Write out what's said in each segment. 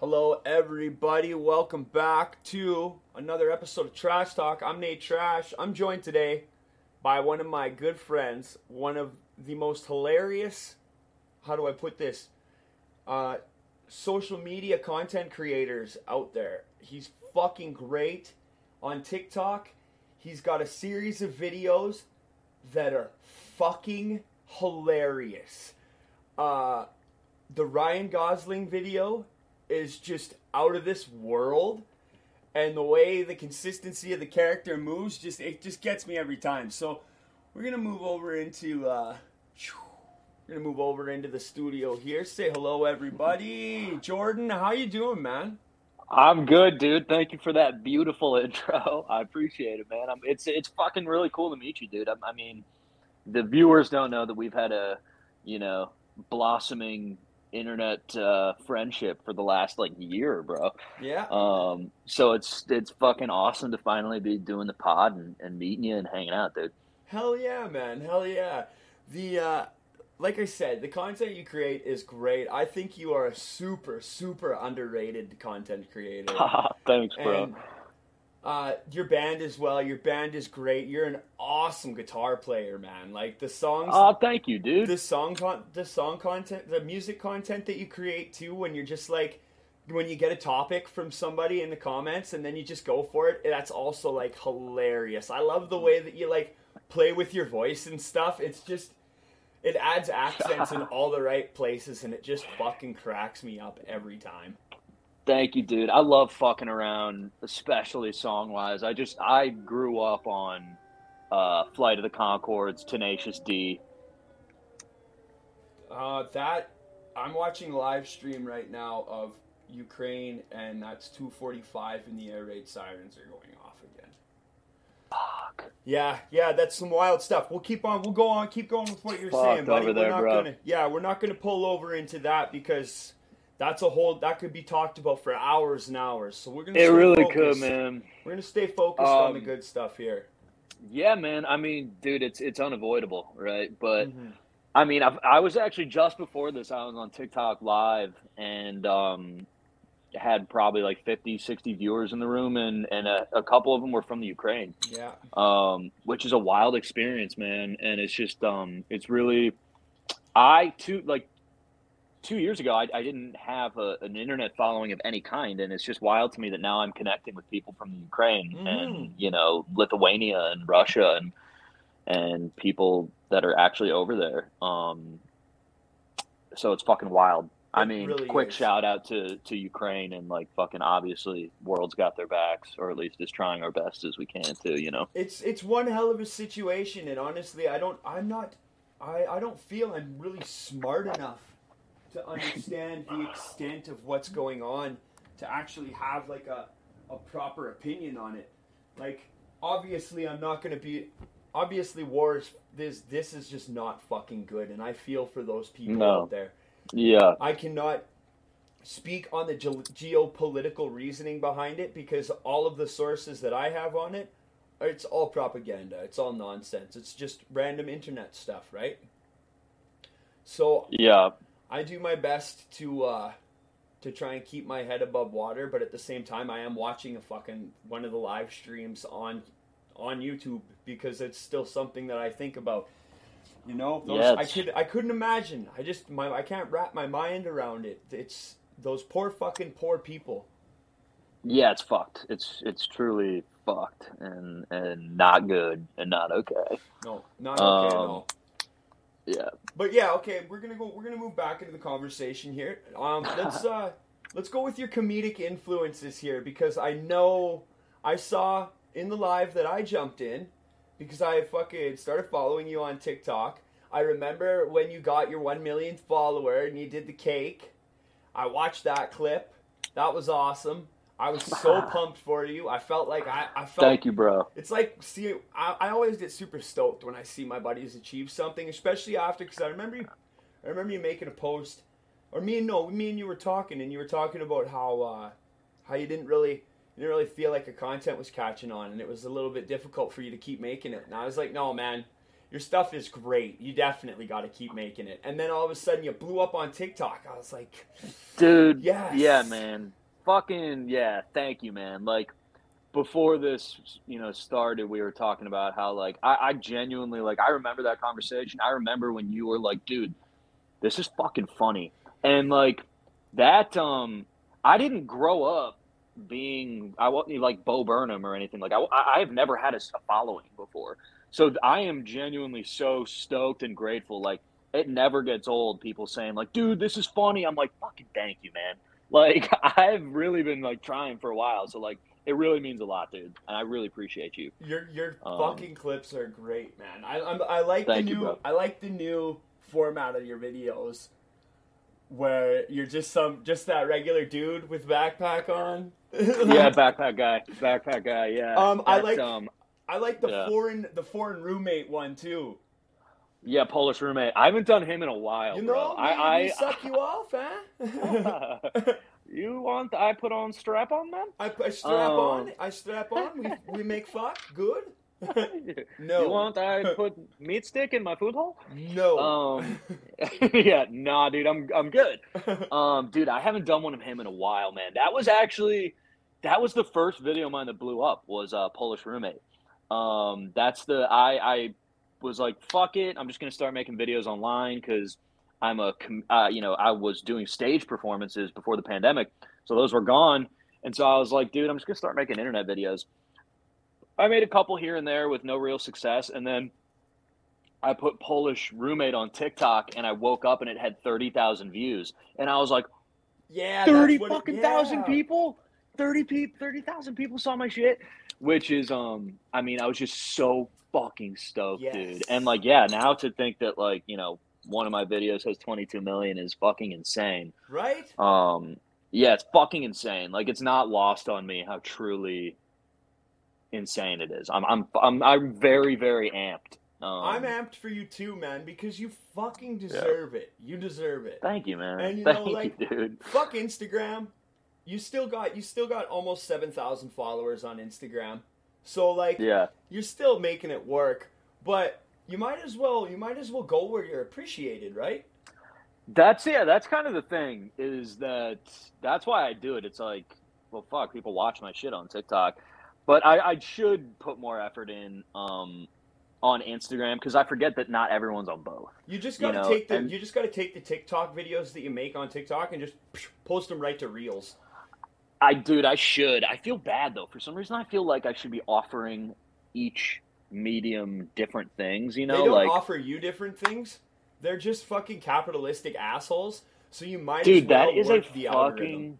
Hello, everybody. Welcome back to another episode of Trash Talk. I'm Nate Trash. I'm joined today by one of my good friends, one of the most hilarious, how do I put this, uh, social media content creators out there. He's fucking great on TikTok. He's got a series of videos that are fucking hilarious. Uh, the Ryan Gosling video is just out of this world and the way the consistency of the character moves just it just gets me every time so we're gonna move over into uh we're gonna move over into the studio here say hello everybody jordan how you doing man I'm good, dude. Thank you for that beautiful intro. I appreciate it, man. I'm, it's it's fucking really cool to meet you, dude. I, I mean, the viewers don't know that we've had a, you know, blossoming internet uh, friendship for the last like year, bro. yeah Um, so it's it's fucking awesome to finally be doing the pod and, and meeting you and hanging out, dude. Hell yeah, man. Hell yeah. The uh like I said, the content you create is great. I think you are a super super underrated content creator. Thanks, bro. And uh your band as well. Your band is great. You're an awesome guitar player, man. Like the songs Oh, thank you, dude. the song con- the song content, the music content that you create too when you're just like when you get a topic from somebody in the comments and then you just go for it, that's also like hilarious. I love the way that you like play with your voice and stuff. It's just it adds accents in all the right places and it just fucking cracks me up every time. Thank you, dude. I love fucking around, especially song wise. I just I grew up on uh, Flight of the Conchords, Tenacious D. Uh, that I'm watching live stream right now of Ukraine, and that's 2:45, and the air raid sirens are going off again. Fuck. Yeah, yeah, that's some wild stuff. We'll keep on. We'll go on. Keep going with what you're Fucked saying, buddy. there, we're not bro. gonna. Yeah, we're not gonna pull over into that because that's a whole that could be talked about for hours and hours. So we're gonna. It stay really focused. could, man. We're gonna stay focused on the Um, good stuff here. Yeah, man. I mean, dude, it's it's unavoidable, right? But Mhm. I mean, I've, I was actually just before this, I was on TikTok live and um, had probably like 50, 60 viewers in the room, and, and a, a couple of them were from the Ukraine, Yeah, um, which is a wild experience, man. And it's just, um, it's really, I, too like, two years ago, I, I didn't have a, an internet following of any kind, and it's just wild to me that now I'm connecting with people from the Ukraine Mhm. and you know Lithuania and Russia and and people that are actually over there. Um, so it's fucking wild. I mean, really quick is. shout out to to Ukraine and like fucking obviously, world's got their backs, or at least is trying our best as we can to, you know. it's it's one hell of a situation, and honestly, I don't. I'm not. I I don't feel I'm really smart enough to understand the extent of what's going on to actually have like a a proper opinion on it. Like, obviously, I'm not going to be. Obviously, wars. This this is just not fucking good, and I feel for those people No. out there. Yeah, I cannot speak on the ge- geopolitical reasoning behind it because all of the sources that I have on it, it's all propaganda. It's all nonsense. It's just random internet stuff, right? So yeah, I do my best to uh, to try and keep my head above water, but at the same time, I am watching a fucking one of the live streams on on YouTube because it's still something that I think about. You know, those, Yeah, I could I couldn't imagine. I just my I can't wrap my mind around it. It's those poor fucking poor people. yeah. It's fucked. It's it's truly fucked and and not good and not okay. No, not okay at Um, all. Yeah, But yeah, okay, we're gonna go. We're gonna move back into the conversation here. Um, let's uh, let's go with your comedic influences here because I know I saw in the live that I jumped in because I fucking started following you on TikTok. I remember when you got your one millionth follower and you did the cake. I watched that clip. That was awesome. I was so pumped for you. I felt like I, I felt thank you, bro. it's like see, I, I always get super stoked when I see my buddies achieve something, especially after because I remember you, I remember you making a post, or me and no, me and you were talking, and you were talking about how uh, how you didn't really you didn't really feel like your content was catching on, and it was a little bit difficult for you to keep making it. And I was like, no, man, your stuff is great. You definitely got to keep making it. And then all of a sudden you blew up on TikTok. I was like, dude, Yes. yeah, man, fucking yeah. Thank you, man. Like before this, you know, started, we were talking about how like I, I genuinely like I remember that conversation. I remember when you were like, dude, this is fucking funny, and like that. Um, I didn't grow up being I wasn't like Bo Burnham or anything like I. I have never had a, a following before, so I am genuinely so stoked and grateful. Like it never gets old. People saying like, "Dude, this is funny." I'm like, "Fucking thank you, man." Like I've really been like trying for a while, so like it really means a lot, dude, and I really appreciate you. your your Um, fucking clips are great, man. I I'm, I like the Thank you, new. I like the new format of your videos where you're just some just that regular dude with backpack on. Yeah, backpack guy, backpack guy. Yeah. Um, I like- Um, I like the Yeah. foreign the foreign roommate one too. Yeah, Polish roommate. I haven't done him in a while, You bro. know, maybe I, we suck you off, huh? You want I put on strap on, man? I, I strap Oh. on. I strap on. We, we make fuck. Good. no. You want I put meat stick in my food hole? no. Um, yeah, nah, dude, I'm I'm good. Um, dude, I haven't done one of him in a while, man. That was actually that was the first video of mine that blew up was uh, Polish roommate. Um, that's the I I was like, fuck it, I'm just gonna start making videos online because I'm a com- uh, you know I was doing stage performances before the pandemic, so those were gone, and so I was like, dude, I'm just gonna start making internet videos. I made a couple here and there with no real success, and then I put Polish roommate on TikTok, and I woke up and it had thirty thousand views, and I was like, yeah. thirty what it- fucking thousand people, thirty people, thirty thousand people saw my shit, which is um, I mean, I was just so fucking stoked, Yes. dude, and like, yeah, now to think that like you know one of my videos has twenty two million is fucking insane. Right? Um, yeah, it's fucking insane. Like, it's not lost on me how truly insane it is. I'm, I'm, I'm, I'm very, very amped. Um, I'm amped for you too, man, because you fucking deserve it. You deserve it. Thank you, man. And you Thank know, you, like- dude. Fuck Instagram. You still got you still got almost seven thousand followers on Instagram. So like Yeah, you're still making it work, but you might as well you might as well go where you're appreciated, right? that's yeah. That's kind of the thing. Is that that's why I do it. It's like, well, fuck, people watch my shit on TikTok, but I, I should put more effort in um, on Instagram because I forget that not everyone's on both. You just got to know, take the and- you just got to take the TikTok videos that you make on TikTok and just post them right to Reels. I dude, I should. I feel bad though. For some reason, I feel like I should be offering each medium different things. You know, they don't like offer you different things. They're just fucking capitalistic assholes. So you might dude, as well that is a the algorithm. fucking.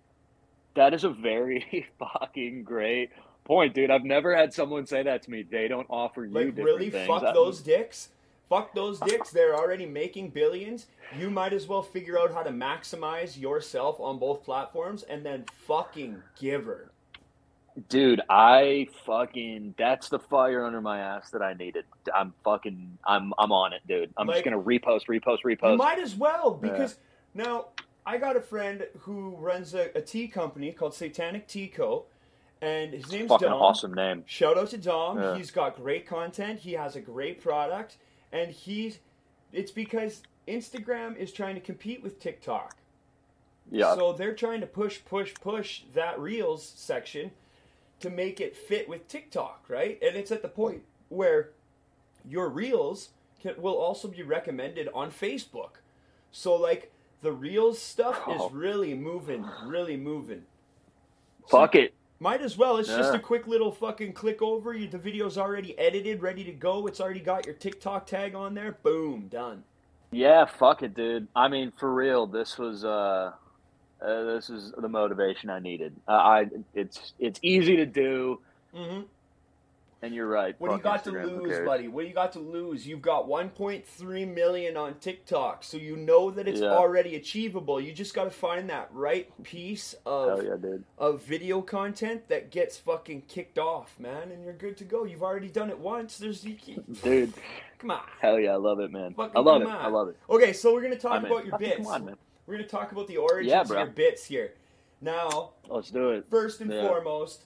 That is a very fucking great point, dude. I've never had someone say that to me. They don't offer you Like really, fuck those dicks. Fuck those dicks. They're already making billions. You might as well figure out how to maximize yourself on both platforms and then fucking give her. Dude, I fucking that's the fire under my ass that I needed. I'm fucking I'm I'm on it, dude. I'm Like- just gonna repost, repost, You repost. might as well because now I got a friend who runs a, a tea company called Satanic Tea Co. And his name's fucking Dom. awesome name. Shout out to Dom. Yeah. He's got great content. He has a great product, and he's. It's because Instagram is trying to compete with TikTok. Yeah. So they're trying to push, push, push that Reels section to make it fit with TikTok, right? And it's at the point where your Reels can, will also be recommended on Facebook. So like the Reels stuff Oh. is really moving, really moving. Fuck it. Might as well. It's just a quick little fucking click over. You, the video's already edited, ready to go. It's already got your TikTok tag on there. Boom, done. Yeah, fuck it, dude. I mean, for real, this was uh, uh this is the motivation I needed. Uh, I it's it's easy to do, hmm and you're right. What do you got to Instagram, who lose, buddy? What do you got to lose? You've got 1.3 million on TikTok, so you know that it's Yeah. already achievable. You just got to find that right piece of yeah, of video content that gets fucking kicked off, man, and you're good to go. You've already done it once. There's Dude, come on. hell yeah, I love it, man. Fucking I love it. on. I love it. Okay, so we're gonna talk I'm in. about your bits. Come on, man. We're gonna talk about the origins Yeah, of your bits here. Now, Let's do it. first and foremost,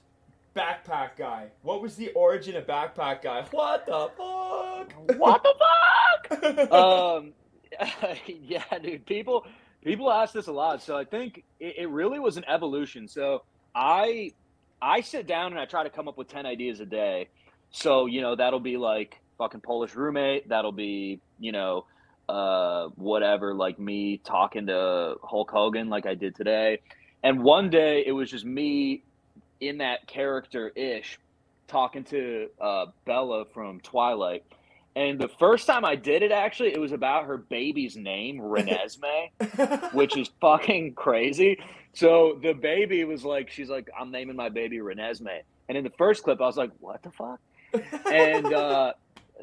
backpack guy. What was the origin of backpack guy? What the fuck? What the fuck? um, yeah, dude. People people ask this a lot, so I think it, it really was an evolution. So I I sit down and I try to come up with ten ideas a day. So you know that'll be like fucking Polish roommate. That'll be you know uh whatever like me talking to Hulk Hogan like I did today. And one day it was just me in that character ish talking to uh, Bella from Twilight. And the first time I did it, actually, it was about her baby's name, Renesmee, which is fucking crazy. So the baby was like, she's like, I'm naming my baby Renesmee. And in the first clip, I was like, what the fuck? and uh,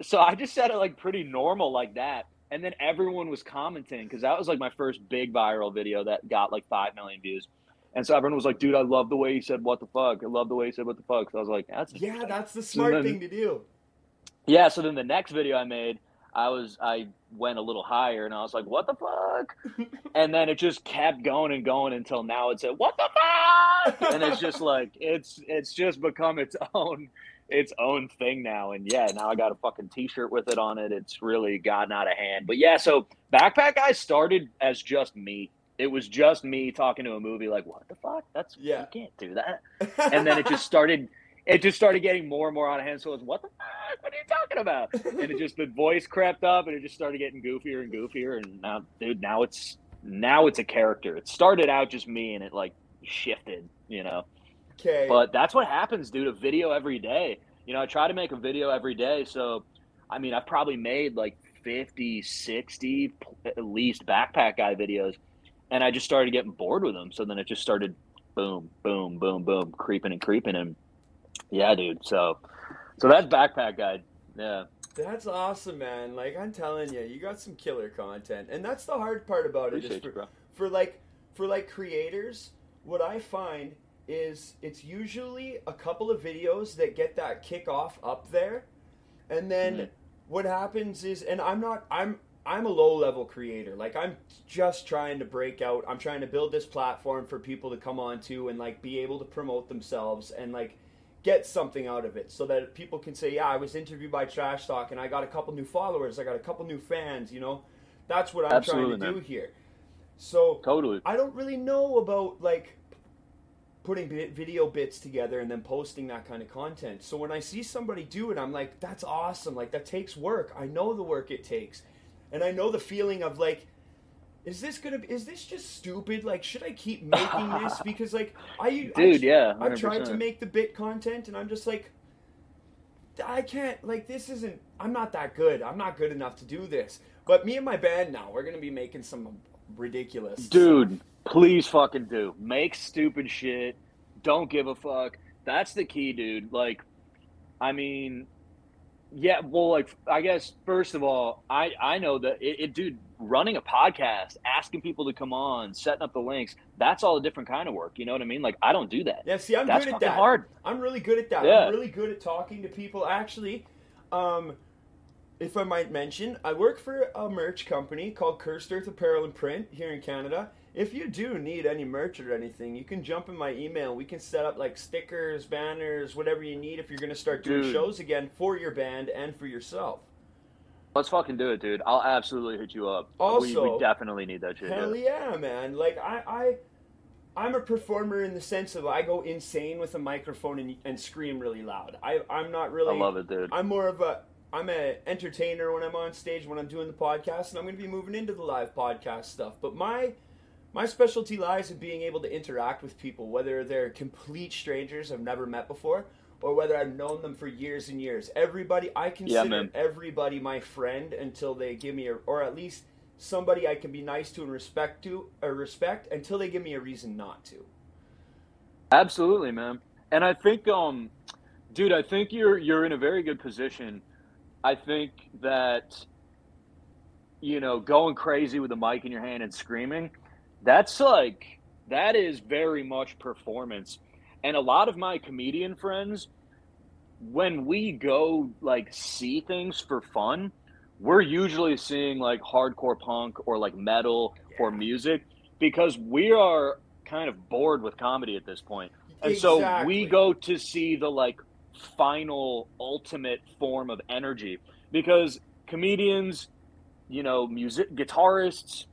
so I just said it like pretty normal like that. And then everyone was commenting because that was like my first big viral video that got like 5 million views. And so everyone was like, dude, I love the way he said what the fuck. I love the way he said what the fuck. So I was like, that's Yeah, that's the smart then- thing to do. yeah, so then the next video I made, I was I went a little higher and I was like, "What the fuck?" and then it just kept going and going until now it's a "What the fuck?" and it's just like it's it's just become its own its own thing now. And yeah, now I got a fucking t-shirt with it on it. It's really gotten out of hand. But yeah, so Backpack Guy started as just me. It was just me talking to a movie like, "What the fuck? That's Yeah. you can't do that." And then it just started it just started getting more and more out of hand. So it was, what the fuck? What are you talking about? And it just the voice crept up, and it just started getting goofier and goofier. And now, dude, now it's now it's a character. It started out just me, and it like shifted, you know. Okay. But that's what happens, dude. A video every day. You know, I try to make a video every day. So, I mean, I've probably made like 50, 60 at least backpack guy videos. And I just started getting bored with them. So then it just started boom, boom, boom, boom, creeping and creeping. And yeah, dude. So, so that's backpack guy. Yeah. That's awesome, man. Like I'm telling you, you got some killer content, and that's the hard part about it. Appreciate for, you, bro. for like for like creators, what I find is it's usually a couple of videos that get that kick off up there, and then Mhm. what happens is, and I'm not, I'm I'm a low level creator. Like I'm just trying to break out. I'm trying to build this platform for people to come onto and like be able to promote themselves and like get something out of it so that people can say, yeah, I was interviewed by Trash Talk and I got a couple new followers, I got a couple new fans, you know? That's what I'm Absolutely, trying to man. do here. So Totally. I don't really know about like putting video bits together and then posting that kind of content. So when I see somebody do it, I'm like, that's awesome. Like that takes work. I know the work it takes. And I know the feeling of like is this gonna be is this just stupid? Like should I keep making this? Because like I I- Dude, yeah. I've tried to make the bit content and I'm just like I can't like this isn't I'm not that good. I'm not good enough to do this. But me and my band now, we're gonna be making some ridiculous Dude, please fucking do. Make stupid shit. Don't give a fuck. That's the key, dude. Like, I mean, yeah. Well, like, I guess first of all, I I know that it, it dude. Running a podcast, asking people to come on, setting up the links, that's all a different kind of work. You know what I mean? Like, I don't do that. Yeah, see, I'm that's good at that. hard. I'm really good at that. Yeah. I'm really good at talking to people. Actually, um, if I might mention, I work for a merch company called Cursed Earth Apparel and Print here in Canada. If you do need any merch or anything, you can jump in my email. We can set up like stickers, banners, whatever you need if you're going to start doing Dude. shows again for your band and for yourself. Let's fucking do it, dude. I'll absolutely hit you up. we, Also- we definitely need that shit. Hell yeah. yeah, man! Like I, I, I'm a performer in the sense of I go insane with a microphone and, and scream really loud. I, I'm not really. I love it, dude. I'm more of a I'm an entertainer when I'm on stage when I'm doing the podcast, and I'm going to be moving into the live podcast stuff. But my my specialty lies in being able to interact with people, whether they're complete strangers I've never met before, or whether I've known them for years and years. Everybody I consider man. everybody my friend until they give me a, or at least somebody I can be nice to and respect to or respect until they give me a reason not to. Absolutely, man. And I think, um, dude, I think you're you're in a very good position. I think that, you know, going crazy with a mic in your hand and screaming, that's like that is very much performance. And a lot of my comedian friends, when we go like see things for fun, we're usually seeing like hardcore punk or like metal or music because we are kind of bored with comedy at this point. And so we go to see the like final ultimate form of energy because comedians, you know, music guitarists,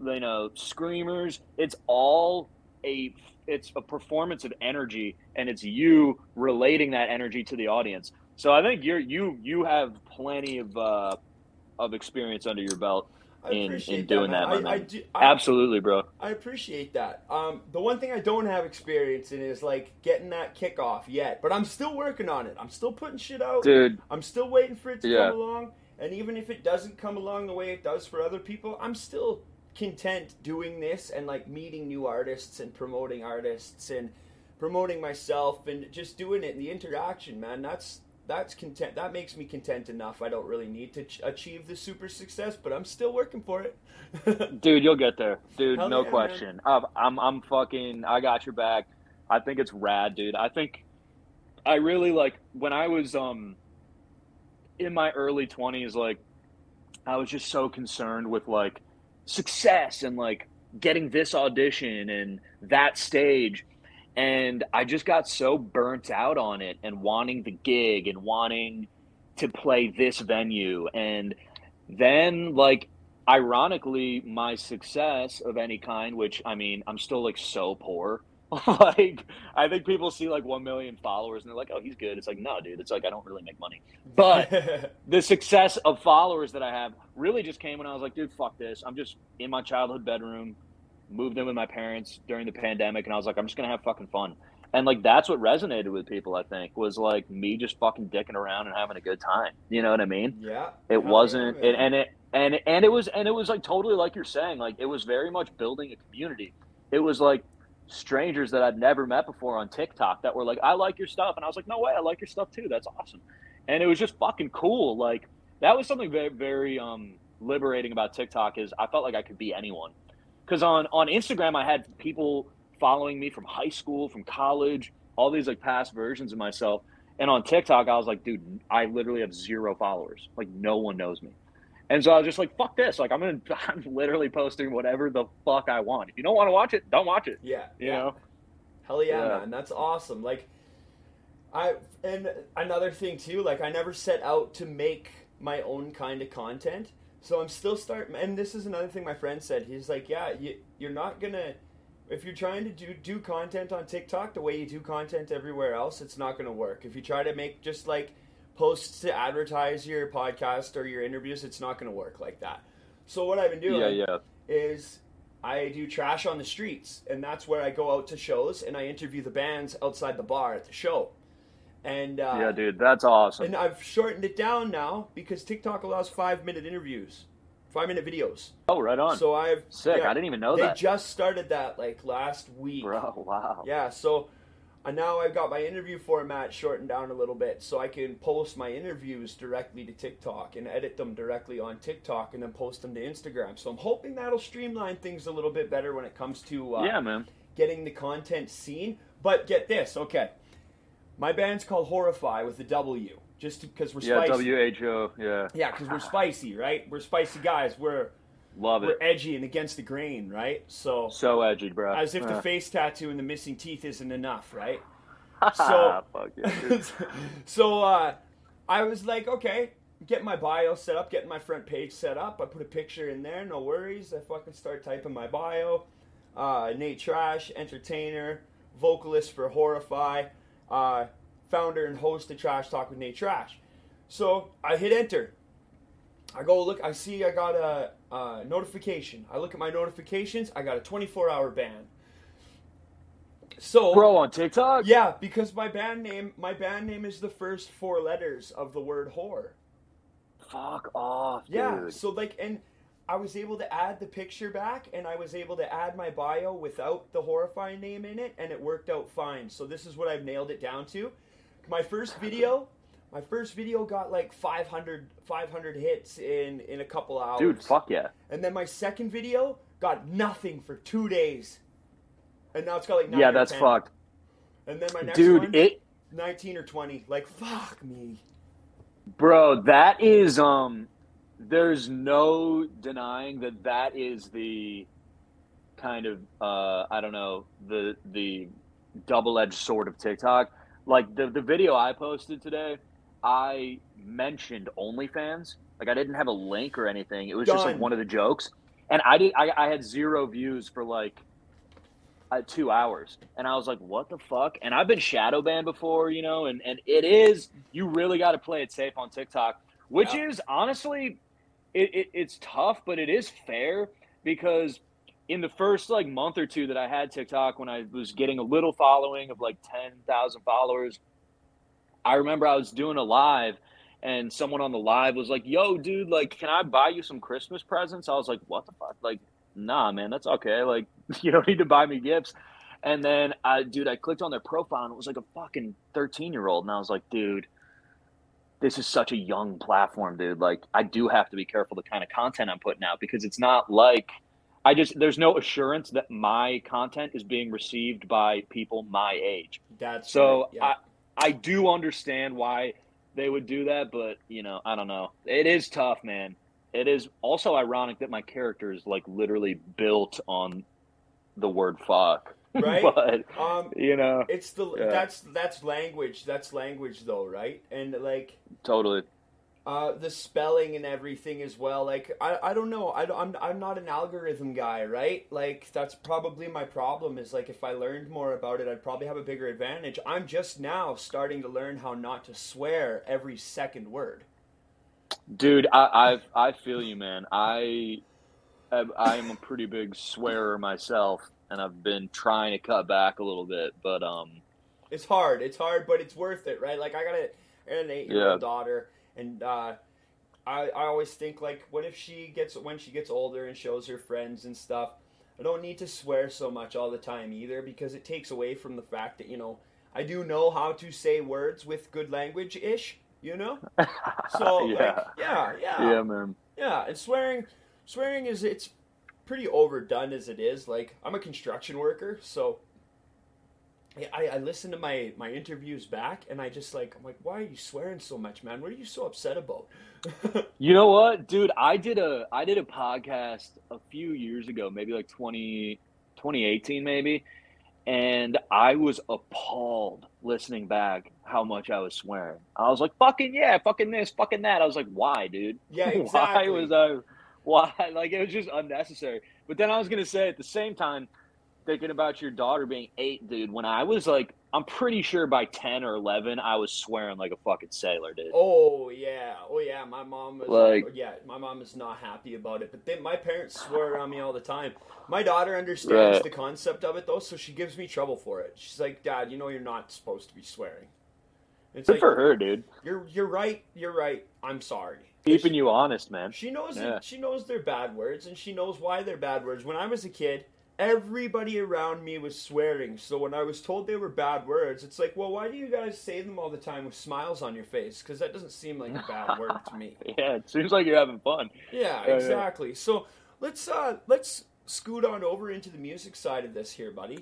you know, screamers, it's all a it's a performance of energy and it's you relating that energy to the audience. So I think you're you you have plenty of uh of experience under your belt in- in doing that, my I, I, do, I, Absolutely, bro. I appreciate that. Um, the one thing I don't have experience in is like getting that kickoff yet, but I'm still working on it. I'm still putting shit out. Dude, I'm still waiting for it to Yeah. come along. And even if it doesn't come along the way it does for other people, I'm still content doing this and like meeting new artists and promoting artists and promoting myself and just doing it. And the interaction, man, that's that's content. That makes me content enough. I don't really need to ch- achieve the super success, but I'm still working for it. Dude, you'll get there, dude. Hell no yeah, question. I'm, I'm, I'm fucking. I got your back. I think it's rad, dude. I think I really like when I was um in my early twenties. Like, I was just so concerned with like success and like getting this audition and that stage, and I just got so burnt out on it and wanting the gig and wanting to play this venue. And then like ironically my success of any kind which i mean i'm still like so poor like i think people see like 1 million followers and they're like oh he's good. It's like no dude. It's like i don't really make money. But the success of followers that i have really just came when i was like dude fuck this. I'm just in my childhood bedroom moved in with my parents during the pandemic and i was like i'm just gonna have fucking fun. And like that's what resonated with people i think was like me just fucking dicking around and having a good time. You know what i mean? Yeah, it wasn't it, and it and and it was and it was like totally like you're saying like it was very much building a community. It was like strangers that i'd never met before on tiktok that were like i like your stuff. And i was like no way i like your stuff too. That's awesome. And it was just fucking cool. Like that was something very very um liberating about tiktok is i felt like i could be anyone. Because on on instagram i had people following me from high school from college all these like past versions of myself. And on tiktok i was like dude i literally have zero followers. Like no one knows me and so I was just like, "Fuck this!" Like I'm gonna, I'm literally posting whatever the fuck I want. If you don't want to watch it, don't watch it. yeah, You yeah. know? Hell yeah, Yeah. man. That's awesome. Like I and another thing too, like I never set out to make my own kind of content. So I'm still start and this is another thing my friend said. He's like, "Yeah, you you're not going to if you're trying to do do content on TikTok the way you do content everywhere else, it's not going to work. If you try to make just like posts to advertise your podcast or your interviews, it's not going to work like that." So what I've been doing Yeah, yeah. is I do trash on the streets, and that's where I go out to shows and I interview the bands outside the bar at the show. And uh, yeah, dude, that's awesome. and I've shortened it down now because TikTok allows five minute interviews, five minute videos. oh, right on. So I've Sick. yeah, I didn't even know they that, They just started that like last week. bro. Wow. Yeah, so uh, now I've got my interview format shortened down a little bit, so I can post my interviews directly to TikTok and edit them directly on TikTok and then post them to Instagram. So I'm hoping that'll streamline things a little bit better when it comes to uh, yeah, man. getting the content seen. But get this, okay. My band's called Horrify with a W, just because we're Yeah, spicy. WHO. Yeah, yeah, because we're spicy, right? We're spicy guys. We're love it. we're edgy and against the grain, right? So So edgy, bro. as if the Uh, face tattoo and the missing teeth isn't enough, right? so- fuck yeah, so uh, I was like, okay, get my bio set up, getting my front page set up. I put a picture in there, no worries. I fucking start typing my bio. Uh, Nate Trash, entertainer, vocalist for Horrify, uh, founder and host of Trash Talk with Nate Trash. So I hit enter. I go look. I see I got a, a notification. I look at my notifications. I got a 24 hour ban. So bro on TikTok. yeah, because my band name, my band name is the first four letters of the word whore. Fuck off, Yeah, dude. so like, and I was able to add the picture back, and I was able to add my bio without the horrifying name in it, and it worked out fine. So this is what I've nailed it down to. My first video, my first video got like 500, 500 hits in in a couple hours. Dude, fuck yeah. And then my second video got nothing for two days, and now it's got like Yeah, that's 10. fucked. And then my next Dude, one, it 19 or 20. Like, fuck me. Bro, that is um there's no denying that that is the kind of uh I don't know, the the double edged sword of TikTok. Like the the video I posted today, I mentioned OnlyFans. Like I didn't have a link or anything. It was just like one of the jokes, and I did. I, I had zero views for like uh, two hours, and I was like, "What the fuck?" And I've been shadow banned before, you know, and and it is you really got to play it safe on TikTok, which Yeah. is honestly, it, it it's tough, but it is fair because in the first like month or two that I had TikTok, when I was getting a little following of like ten thousand followers, I remember I was doing a live. And someone on the live was like, "Yo, dude, like, can I buy you some Christmas presents?" I was like, "What the fuck? Like, nah, man, that's okay. Like, you don't need to buy me gifts. And then I, dude, I clicked on their profile and it was like a fucking 13 year old. And I was like, dude, this is such a young platform, dude. Like, I do have to be careful the kind of content I'm putting out because it's not like I just, there's no assurance that my content is being received by people my age. That's So right, yeah. I, I do understand why they would do that, but you know, I don't know. It is tough, man. It is also ironic that my character is like literally built on the word fuck. Right? but um, you know, it's the Yeah. that's that's language. That's language, though, right? And like totally. Uh, the spelling and everything as well. Like I, I don't know. I, I'm I'm not an algorithm guy, right? Like that's probably my problem. Is like if I learned more about it, I'd probably have a bigger advantage. I'm just now starting to learn how not to swear every second word. Dude, I I, I feel you, man. I am- I am a pretty big swearer myself, and I've been trying to cut back a little bit, but um, It's hard. It's hard, but it's worth it, right? Like I got a, an eight year old Yeah. daughter, and uh, I I always think like, what if she gets when she gets older and shows her friends and stuff. I don't need to swear so much all the time either because it takes away from the fact that you know I do know how to say words with good language ish, you know. So yeah, like, yeah, yeah, yeah, man. yeah, and swearing, swearing is it's pretty overdone as it is. Like I'm a construction worker, so I, I, listen to my my interviews back, and I just like I'm like, why are you swearing so much, man? What are you so upset about? You know what, dude? I did a I did a podcast a few years ago, maybe like 20, 2018 maybe, and I was appalled listening back how much I was swearing. I was like, "Fucking yeah, fucking this, fucking that." I was like, "Why, dude? yeah, exactly. Why was I? Why? Like it was just unnecessary." But then I was gonna say at the same time, thinking about your daughter being eight, dude. When I was like, I'm pretty sure by ten or eleven, I was swearing like a fucking sailor, dude. Oh yeah, oh yeah. My mom was Like- yeah. My mom is not happy about it, but then my parents swear on me all the time. My daughter understands Right. the concept of it though, so she gives me trouble for it. She's like, "Dad, you know you're not supposed to be swearing." It's Good like for her, dude. you're you're right. You're right. I'm sorry. Keeping you honest, man. She knows Yeah. she knows they're bad words, and she knows why they're bad words. When I was a kid, everybody around me was swearing. So when I was told they were bad words, it's like, well, why do you guys say them all the time with smiles on your face? Because that doesn't seem like a bad word to me. Yeah, it seems like you're having fun. Yeah, yeah. exactly. So let's uh let's scoot on over into the music side of this here, buddy.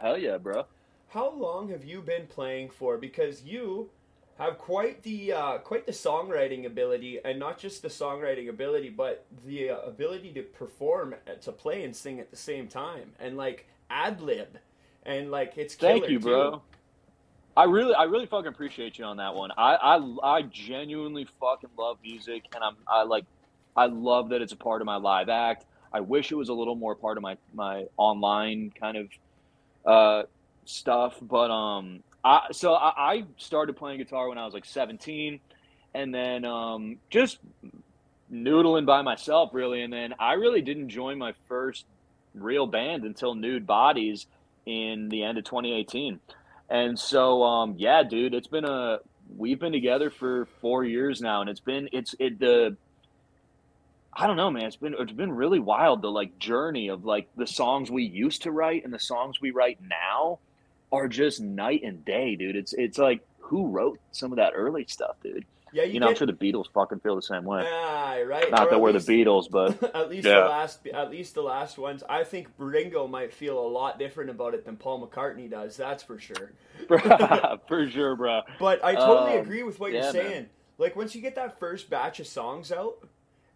Hell yeah, bro. How long have you been playing for? Because you have quite the uh, quite the songwriting ability, and not just the songwriting ability, but the uh, ability to perform, uh, to play and sing at the same time, and like ad lib, and like it's Thank you, bro. I really, I really fucking appreciate you on that one. I, I, I genuinely fucking love music, and I'm, I like, I love that it's a part of my live act. I wish it was a little more part of my my online kind of uh, stuff, but um, I so I, I started playing guitar when I was like 17, and then um, just noodling by myself really, and then I really didn't join my first real band until Nude Bodies in the end of 2018. And so, um, yeah, dude, it's been a we've been together for four years now, and it's been it's it the I don't know, man. It's been it's been really wild the like journey of like the songs we used to write and the songs we write now are just night and day, dude. It's it's like who wrote some of that early stuff, dude? Yeah, You, you, know, I'm sure the Beatles fucking feel the same way. ah, right. Not Or that we're least- the Beatles, but at least Yeah. the last, at least the last ones. I think Ringo might feel a lot different about it than Paul McCartney does. That's for sure. for sure, bro. But I totally Um, agree with what yeah, you're man. saying. Like once you get that first batch of songs out,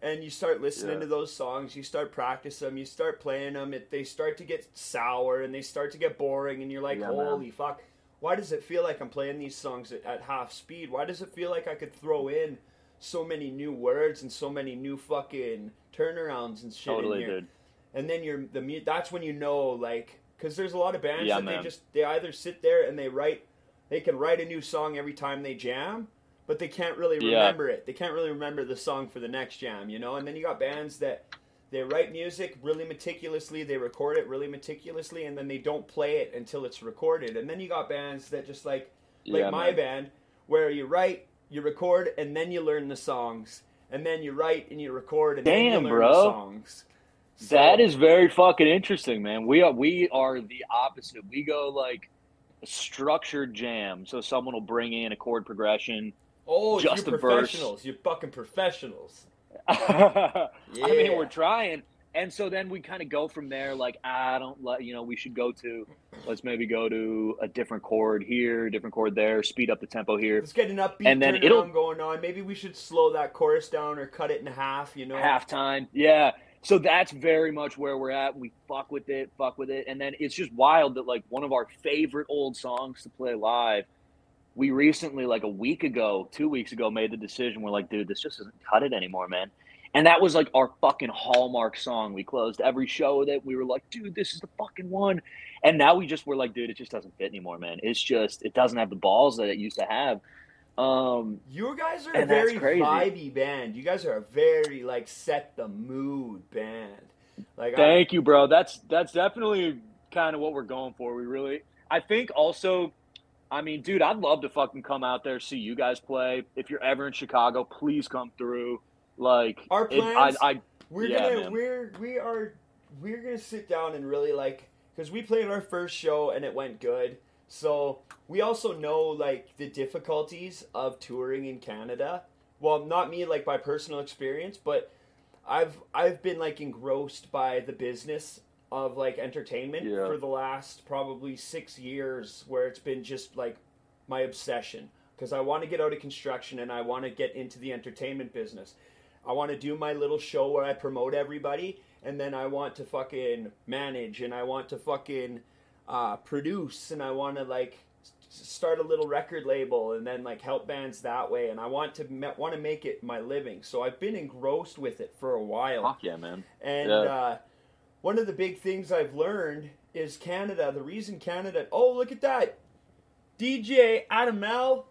and you start listening Yeah. to those songs, you start practicing them, you start playing them, it, they start to get sour and they start to get boring, and you're like, Yeah, man. holy fuck, why does it feel like I'm playing these songs at, at half speed? Why does it feel like I could throw in so many new words and so many new fucking turnarounds and shit in here? dude. and then you're the that's when you know like because there's a lot of bands Yeah, that man. they just they either sit there and they write they can write a new song every time they jam but they can't really Yeah. remember it they can't really remember the song for the next jam you know and then you got bands that they write music really meticulously they record it really meticulously and then they don't play it until it's recorded and then you got bands that just like like yeah, my man. band where you write you record and then you learn the songs and then you write and you record and then Damn, you learn bro. the songs So- That is very fucking interesting, man. We are we are the opposite. We go like a structured jam. So someone will bring in a chord progression. Oh, you're professionals. You're fucking professionals. I mean, we're trying. And so then we kind of go from there, like, ah, I don't let, you know, we should go to, let's maybe go to a different chord here, different chord there, speed up the tempo here. Let's get an upbeat And then it'll- going on. Maybe we should slow that chorus down or cut it in half. You know, halftime. Yeah. So that's very much where we're at. We fuck with it, fuck with it. And then it's just wild that like one of our favorite old songs to play live, we recently, like a week ago, two weeks ago, made the decision. We're like, dude, this just doesn't cut it anymore, man. And that was like our fucking hallmark song. We closed every show with it. We were like, dude, this is the fucking one. And now we just were like, dude, it just doesn't fit anymore, man. It's just it doesn't have the balls that it used to have. Um, you guys are a very vibey band. You guys are a very like set the mood band. Like I, Thank you, bro. That's that's definitely kind of what we're going for. We really, I think also, I mean, dude, I'd love to fucking come out there see you guys play. If you're ever in Chicago, please come through. Like Our it- plans- I, I we're Yeah, gonna man. we're we are we're gonna sit down and really like because we played our first show and it went good. So we also know like the difficulties of touring in Canada. Well, not me like by personal experience, but I've I've been like engrossed by the business of like entertainment Yeah. for the last probably six years, where it's been just like my obsession because I want to get out of construction and I want to get into the entertainment business. I want to do my little show where I promote everybody, and then I want to fucking manage, and I want to fucking uh, produce, and I want to like start a little record label, and then like help bands that way, and I want to want to make it my living. So I've been engrossed with it for a while. fuck yeah, man. And Yeah. uh, one of the big things I've learned is Canada. The reason Canada. Oh, look at that. DJ Adam L.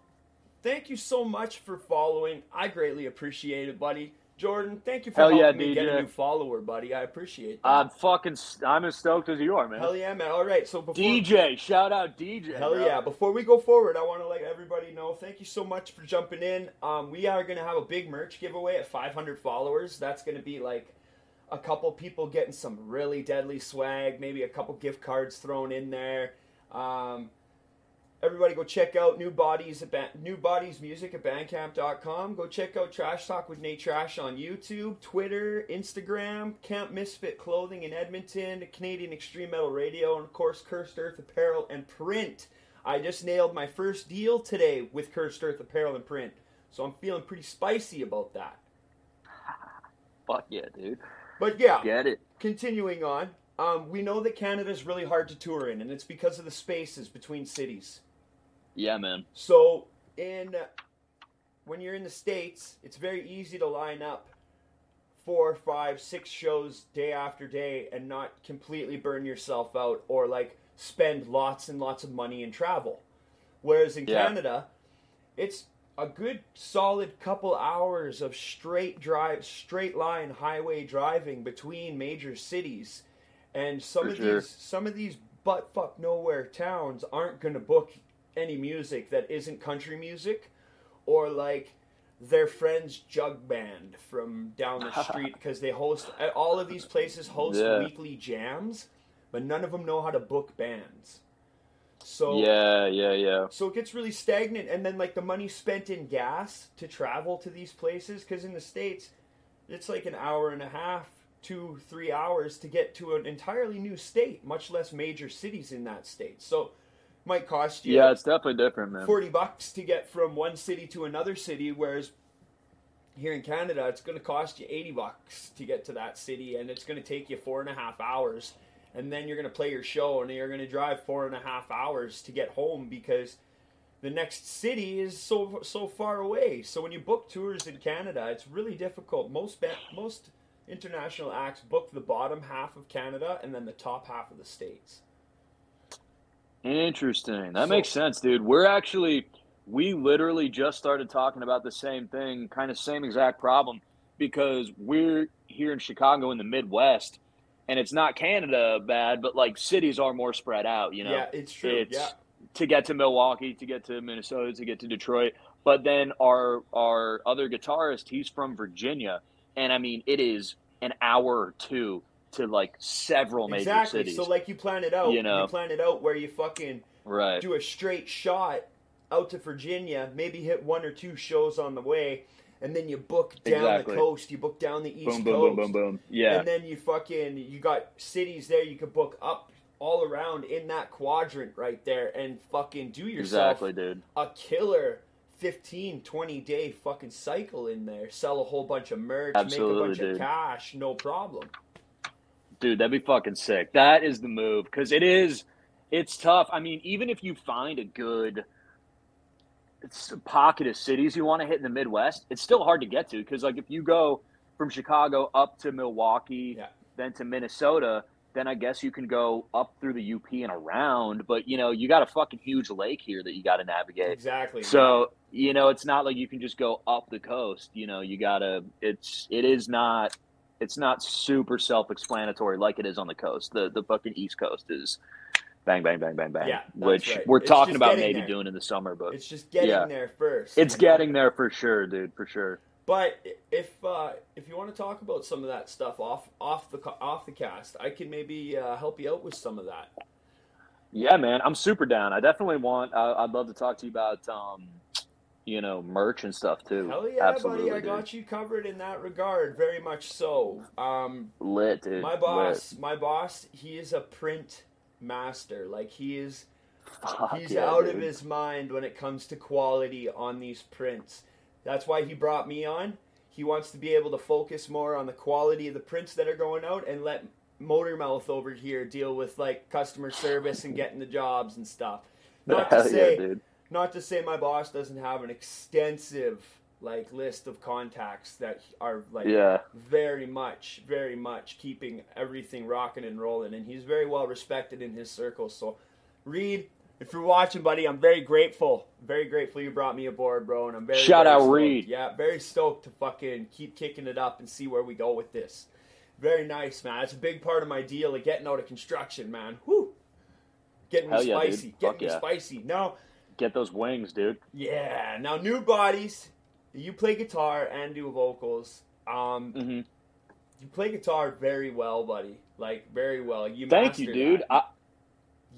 Thank you so much for following. I greatly appreciate it, buddy. Jordan, thank you for Hell helping yeah, me get a new follower, buddy. I appreciate that. I'm fucking. I'm as stoked as you are, man. Hell yeah, man. All right, so before DJ, shout out DJ. Hell bro. yeah! Before we go forward, I want to let everybody know. Thank you so much for jumping in. Um, we are going to have a big merch giveaway at 500 followers. That's going to be like a couple people getting some really deadly swag, maybe a couple gift cards thrown in there. Um, everybody, go check out New Bodies New Bodies Music at Bandcamp.com. Go check out Trash Talk with Nate Trash on YouTube, Twitter, Instagram, Camp Misfit Clothing in Edmonton, Canadian Extreme Metal Radio, and of course Cursed Earth Apparel and Print. I just nailed my first deal today with Cursed Earth Apparel and Print, so I'm feeling pretty spicy about that. Fuck yeah, dude. But yeah, Get it. continuing on, um, we know that Canada's really hard to tour in, and it's because of the spaces between cities. Yeah, man. So, in when you're in the states, it's very easy to line up four, five, six shows day after day and not completely burn yourself out or like spend lots and lots of money in travel. Whereas in Yeah. Canada, it's a good solid couple hours of straight drive, straight line highway driving between major cities, and some For of sure. these some of these butt fuck nowhere towns aren't going to book any music that isn't country music or like their friend's jug band from down the street because they host all of these places host Yeah. weekly jams but none of them know how to book bands so Yeah, yeah, yeah. so it gets really stagnant, and then like the money spent in gas to travel to these places, because in the states, it's like an hour and a half, two, three hours to get to an entirely new state, much less major cities in that state. So, might cost you Yeah, it's definitely different, man. forty bucks to get from one city to another city, whereas here in Canada, it's going to cost you 80 bucks to get to that city, and it's going to take you four and a half hours. And then you're going to play your show, and you're going to drive four and a half hours to get home because the next city is so so far away. So when you book tours in Canada, it's really difficult. Most ba- most international acts book the bottom half of Canada and then the top half of the states. Interesting. That So- makes sense, dude. We're actually we literally just started talking about the same thing, kind of same exact problem because we're here in Chicago in the Midwest and it's not Canada bad, but like cities are more spread out, you know. yeah, it's true. it's yeah, to get to Milwaukee, to get to Minnesota, to get to Detroit. But then our our other guitarist, he's from Virginia, and I mean it is an hour or two to like several major exactly. cities. So like you plan it out. You know. you plan it out where you fucking right. do a straight shot out to Virginia, maybe hit one or two shows on the way, and then you book down Exactly. the coast. You book down the east Boom, boom, coast. boom, boom, boom. Yeah. And then you fucking you got cities there you could book up all around in that quadrant right there and fucking do yourself Exactly, dude. a killer 15 20 day fucking cycle in there sell a whole bunch of merch make Absolutely, a bunch of dude. cash no problem Dude, that'd be fucking sick. That is the move because it is. It's tough. I mean, even if you find a good pocket of cities you want to hit in the Midwest, it's still hard to get to because, like, if you go from Chicago up to Milwaukee, Yeah. then to Minnesota, then I guess you can go up through the UP and around. But you know, you got a fucking huge lake here that you got to navigate. exactly So you know, it's not like you can just go up the coast. You know, you gotta. It's it is not. It's not super self-explanatory like it is on the coast. The the fucking East Coast is bang bang bang bang bang. Yeah, which right. we're It's talking about maybe there. doing in the summer, but it's just getting Yeah. there first it's you know? getting there for sure, dude, for sure. But if uh, if you want to talk about some of that stuff off off the off the cast, I can maybe uh, help you out with some of that. Yeah, man, I'm super down. I definitely want. I, I'd love to talk to you about, um, you know, merch and stuff too. Hell yeah, Absolutely, buddy! I dude. got you covered in that regard, very much so. Um, lit, dude. my boss, my boss, he is a print master. Like he is, Fuck he's yeah, out of his mind when it comes to quality on these prints. That's why he brought me on. He wants to be able to focus more on the quality of the prints that are going out and let Motormouth over here deal with like customer service and getting the jobs and stuff. Not to say, yeah, dude. not to say my boss doesn't have an extensive like list of contacts that are like Yeah. very much very much keeping everything rocking and rolling and he's very well respected in his circle so reed if you're watching buddy i'm very grateful very grateful you brought me aboard bro and i'm very Shout very out, stoked. Reed. yeah very stoked to fucking keep kicking it up and see where we go with this very nice man it's a big part of my deal of getting out of construction man Whew. getting me Hell yeah, dude. spicy Fuck getting me yeah. spicy now Get those wings, dude. yeah. Now, new bodies. You play guitar and do vocals. Um, hmm you play guitar very well, buddy. Like very well. You. Thank you, dude. I,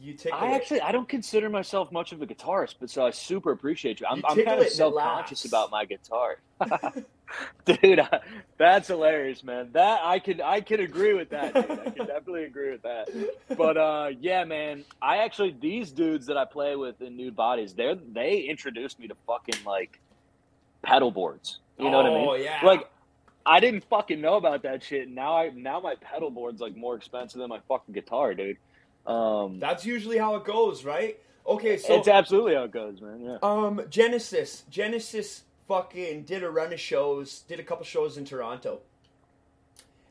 you tickle I actually I don't consider myself much of a guitarist, but so I super appreciate you. I'm, You I'm kind of self conscious about my guitar, dude. I, that's hilarious, man. That I can I can agree with that. Dude. I can definitely agree with that. But uh, yeah, man. I actually these dudes that I play with in nude bodies, they are they introduced me to fucking like pedal boards. You know what I mean? Oh yeah. Like I didn't fucking know about that shit. Now I now my pedal board's like more expensive than my fucking guitar, dude. Um, that's usually how it goes, right? Okay, so it's absolutely how it goes, man. Yeah. um, Genesis, Genesis, fucking did a run of shows, did a couple shows in Toronto,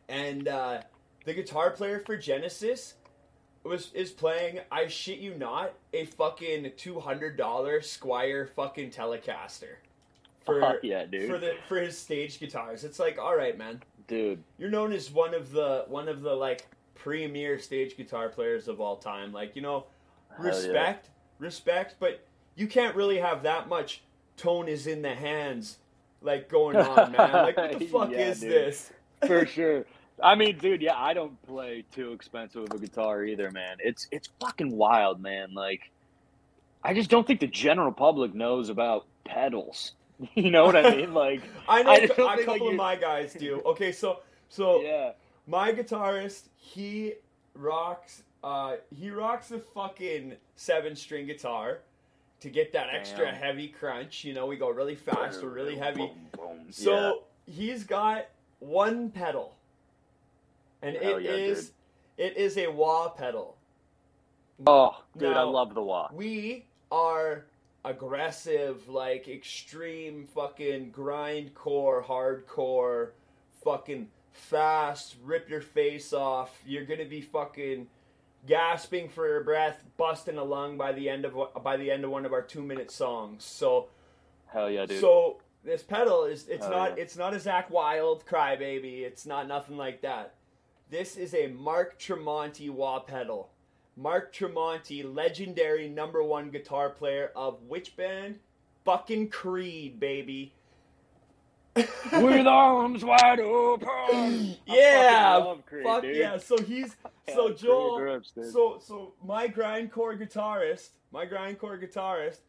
and uh, the guitar player for Genesis was is playing. I shit you not, a fucking two hundred dollar Squier fucking Telecaster for Fuck yeah, dude. for the for his stage guitars. It's like, all right, man, dude. you're known as one of the one of the like premier stage guitar players of all time. Like you know, Hell yeah. respect, respect, but you can't really have that much tone is in the hands like going on, man. Like what the fuck Yeah, is dude. this? for sure. I mean, dude, yeah, I don't play too expensive of a guitar either, man. It's it's fucking wild, man. Like, I just don't think the general public knows about pedals. You know what I mean? Like, I know I a a like, couple of my guys do. Okay, so so yeah, my guitarist, he rocks uh he rocks a fucking seven string guitar to get that extra heavy crunch. You know, we go really fast, we're really heavy. So he's got one pedal, and Hell it yeah, is it is a wah pedal. Oh, dude, I love the wah. We are aggressive, like extreme fucking grindcore, hardcore, fucking fast, rip your face off. You're gonna be fucking gasping for your breath, busting a lung by the end of by the end of one of our two minute songs. So Hell yeah, dude. so this pedal is it's Oh, not yeah. it's not a Zakk Wylde crybaby. It's not nothing like that. This is a Mark Tremonti wah pedal. Mark Tremonti, legendary number one guitar player of which band? Fucking Creed, baby. With arms wide open. Yeah, Creed, fuck dude. yeah. So he's so Joel. So so my grindcore guitarist, my grindcore guitarist,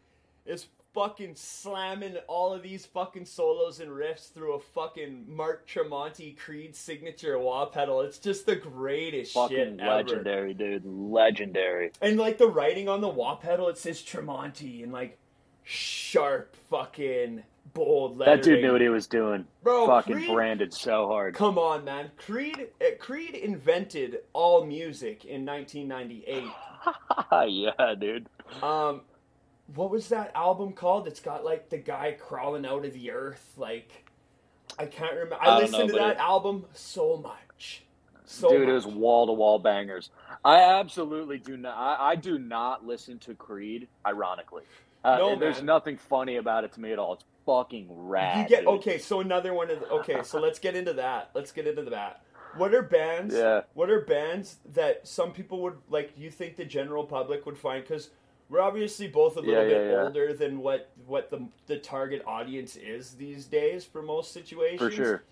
is fucking slamming all of these fucking solos and riffs through a fucking Mark Tremonti Creed signature wah pedal. It's just the greatest shit Fucking ever. legendary, dude. Legendary. And like the writing on the wah pedal, it says Tremonti and like sharp fucking bold lettering. That dude knew what he was doing. Bro, Fucking Creed- branded so hard. Come on, man. Creed uh, Creed invented all music in 1998. yeah, dude. Um, what was that album called? It's got like the guy crawling out of the earth. Like, I can't remember. I, I listened know, to that it- album so much. So dude, much. it was wall to wall bangers. I absolutely do not. I, I do not listen to Creed. Ironically, uh, No, there's nothing funny about it to me at all. It's fucking rad. You get okay. So another one of the, okay. So let's get into that. Let's get into that. What are bands? Yeah. What are bands that some people would like? You think the general public would find because we're obviously both a little Yeah, bit yeah, yeah. older than what what the the target audience is these days for most situations. for sure.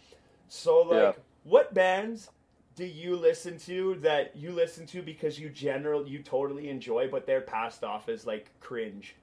So like, what bands do you listen to that you listen to because you general you totally enjoy, but they're passed off as like cringe?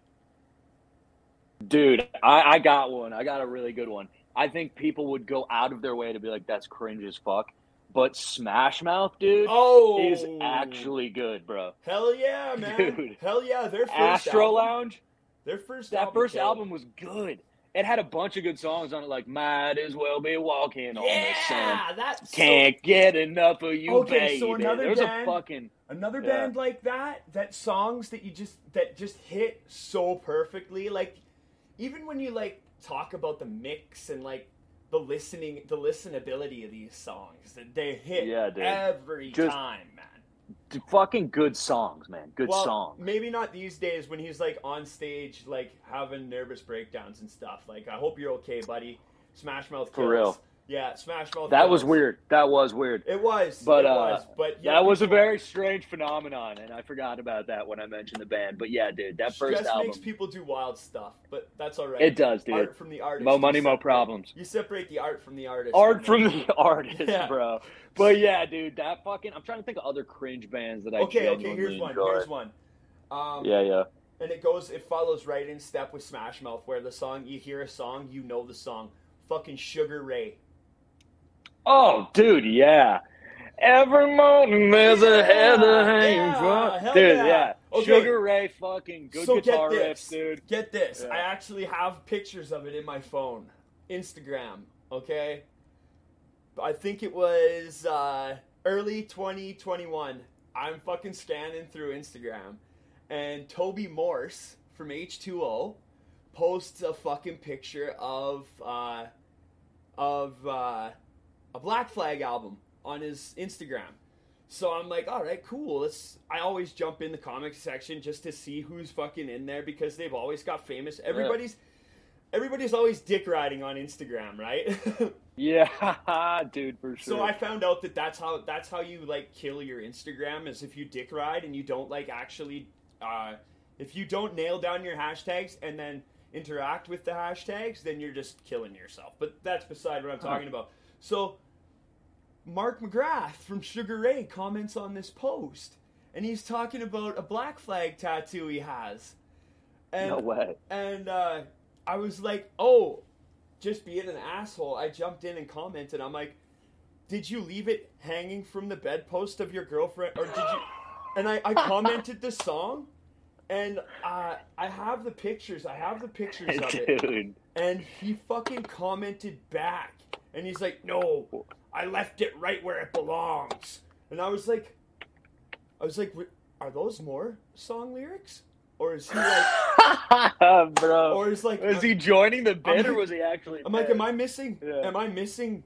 Dude, I, I got one. I got a really good one. I think people would go out of their way to be like, "That's cringe as fuck," but Smash Mouth, dude, Oh, is actually good, bro. hell yeah, man! Dude. Hell yeah, their first Astro album, Lounge, their first that album first killed. album was good. It had a bunch of good songs on it, like "Might as well be walking on the sun." That's Can't get enough of you, Okay, baby. so another There's band- a fucking another Yeah. band like that, that songs that you just that just hit so perfectly. Like even when you like talk about the mix and like the listening, the listenability of these songs, that they hit Yeah, dude. every Just- time, man. d- fucking good songs, man. Good well, songs. maybe not these days when he's like on stage, like having nervous breakdowns and stuff. Like, I hope you're okay, buddy. Smash Mouth kills. For real. Yeah, Smash Mouth. That was weird. That was weird. It was, But, it uh, was. But yeah, that was a very strange phenomenon, and I forgot about that when I mentioned the band. But yeah, dude, that first Stress album, makes people do wild stuff, but that's all right. it does, dude. Art from the artist. Mo money, mo problems. You separate the art from the artist. Art from man. the artist, Yeah. bro. But yeah, dude, that fucking. I'm trying to think of other cringe bands that I Okay, okay. Here's one. enjoy. Here's one. Um, Yeah, yeah. And it goes. It follows right in step with Smash Mouth, where the song you hear a song, you know the song. Fucking Sugar Ray. Oh, dude, yeah. Every morning there's a heather hanging yeah, from. Dude, yeah. yeah. Okay. Sugar Ray, fucking good so guitar riffs, dude. Get this. Yeah. I actually have pictures of it in my phone, Instagram. Okay. I think it was uh, early 2021. I'm fucking scanning through Instagram, and Toby Morse from H2O posts a fucking picture of uh, of uh, a Black Flag album on his Instagram. So I'm like, all right, cool. Let's. I always jump in the comics section just to see who's fucking in there because they've always got famous. Everybody's, everybody's always dick riding on Instagram, right? Yeah, dude, for sure. so I found out that that's how that's how you like kill your Instagram is if you dick ride and you don't like actually, uh, if you don't nail down your hashtags and then interact with the hashtags, then you're just killing yourself. But that's beside what I'm talking about. So Mark McGrath from Sugar Ray comments on this post, and he's talking about a black flag tattoo he has. And, no way. and uh, I was like, oh, just being an asshole. I jumped in and commented. I'm like, did you leave it hanging from the bedpost of your girlfriend, or did you? And I, I commented the song, and uh, I have the pictures. I have the pictures of it. dude. And he fucking commented back And he's like, no, I left it right where it belongs. And I was like, I was like, are those more song lyrics? Or is he like, bro. or is like, was he joining the bit or was he actually? I'm like, am I missing? Yeah. Am I missing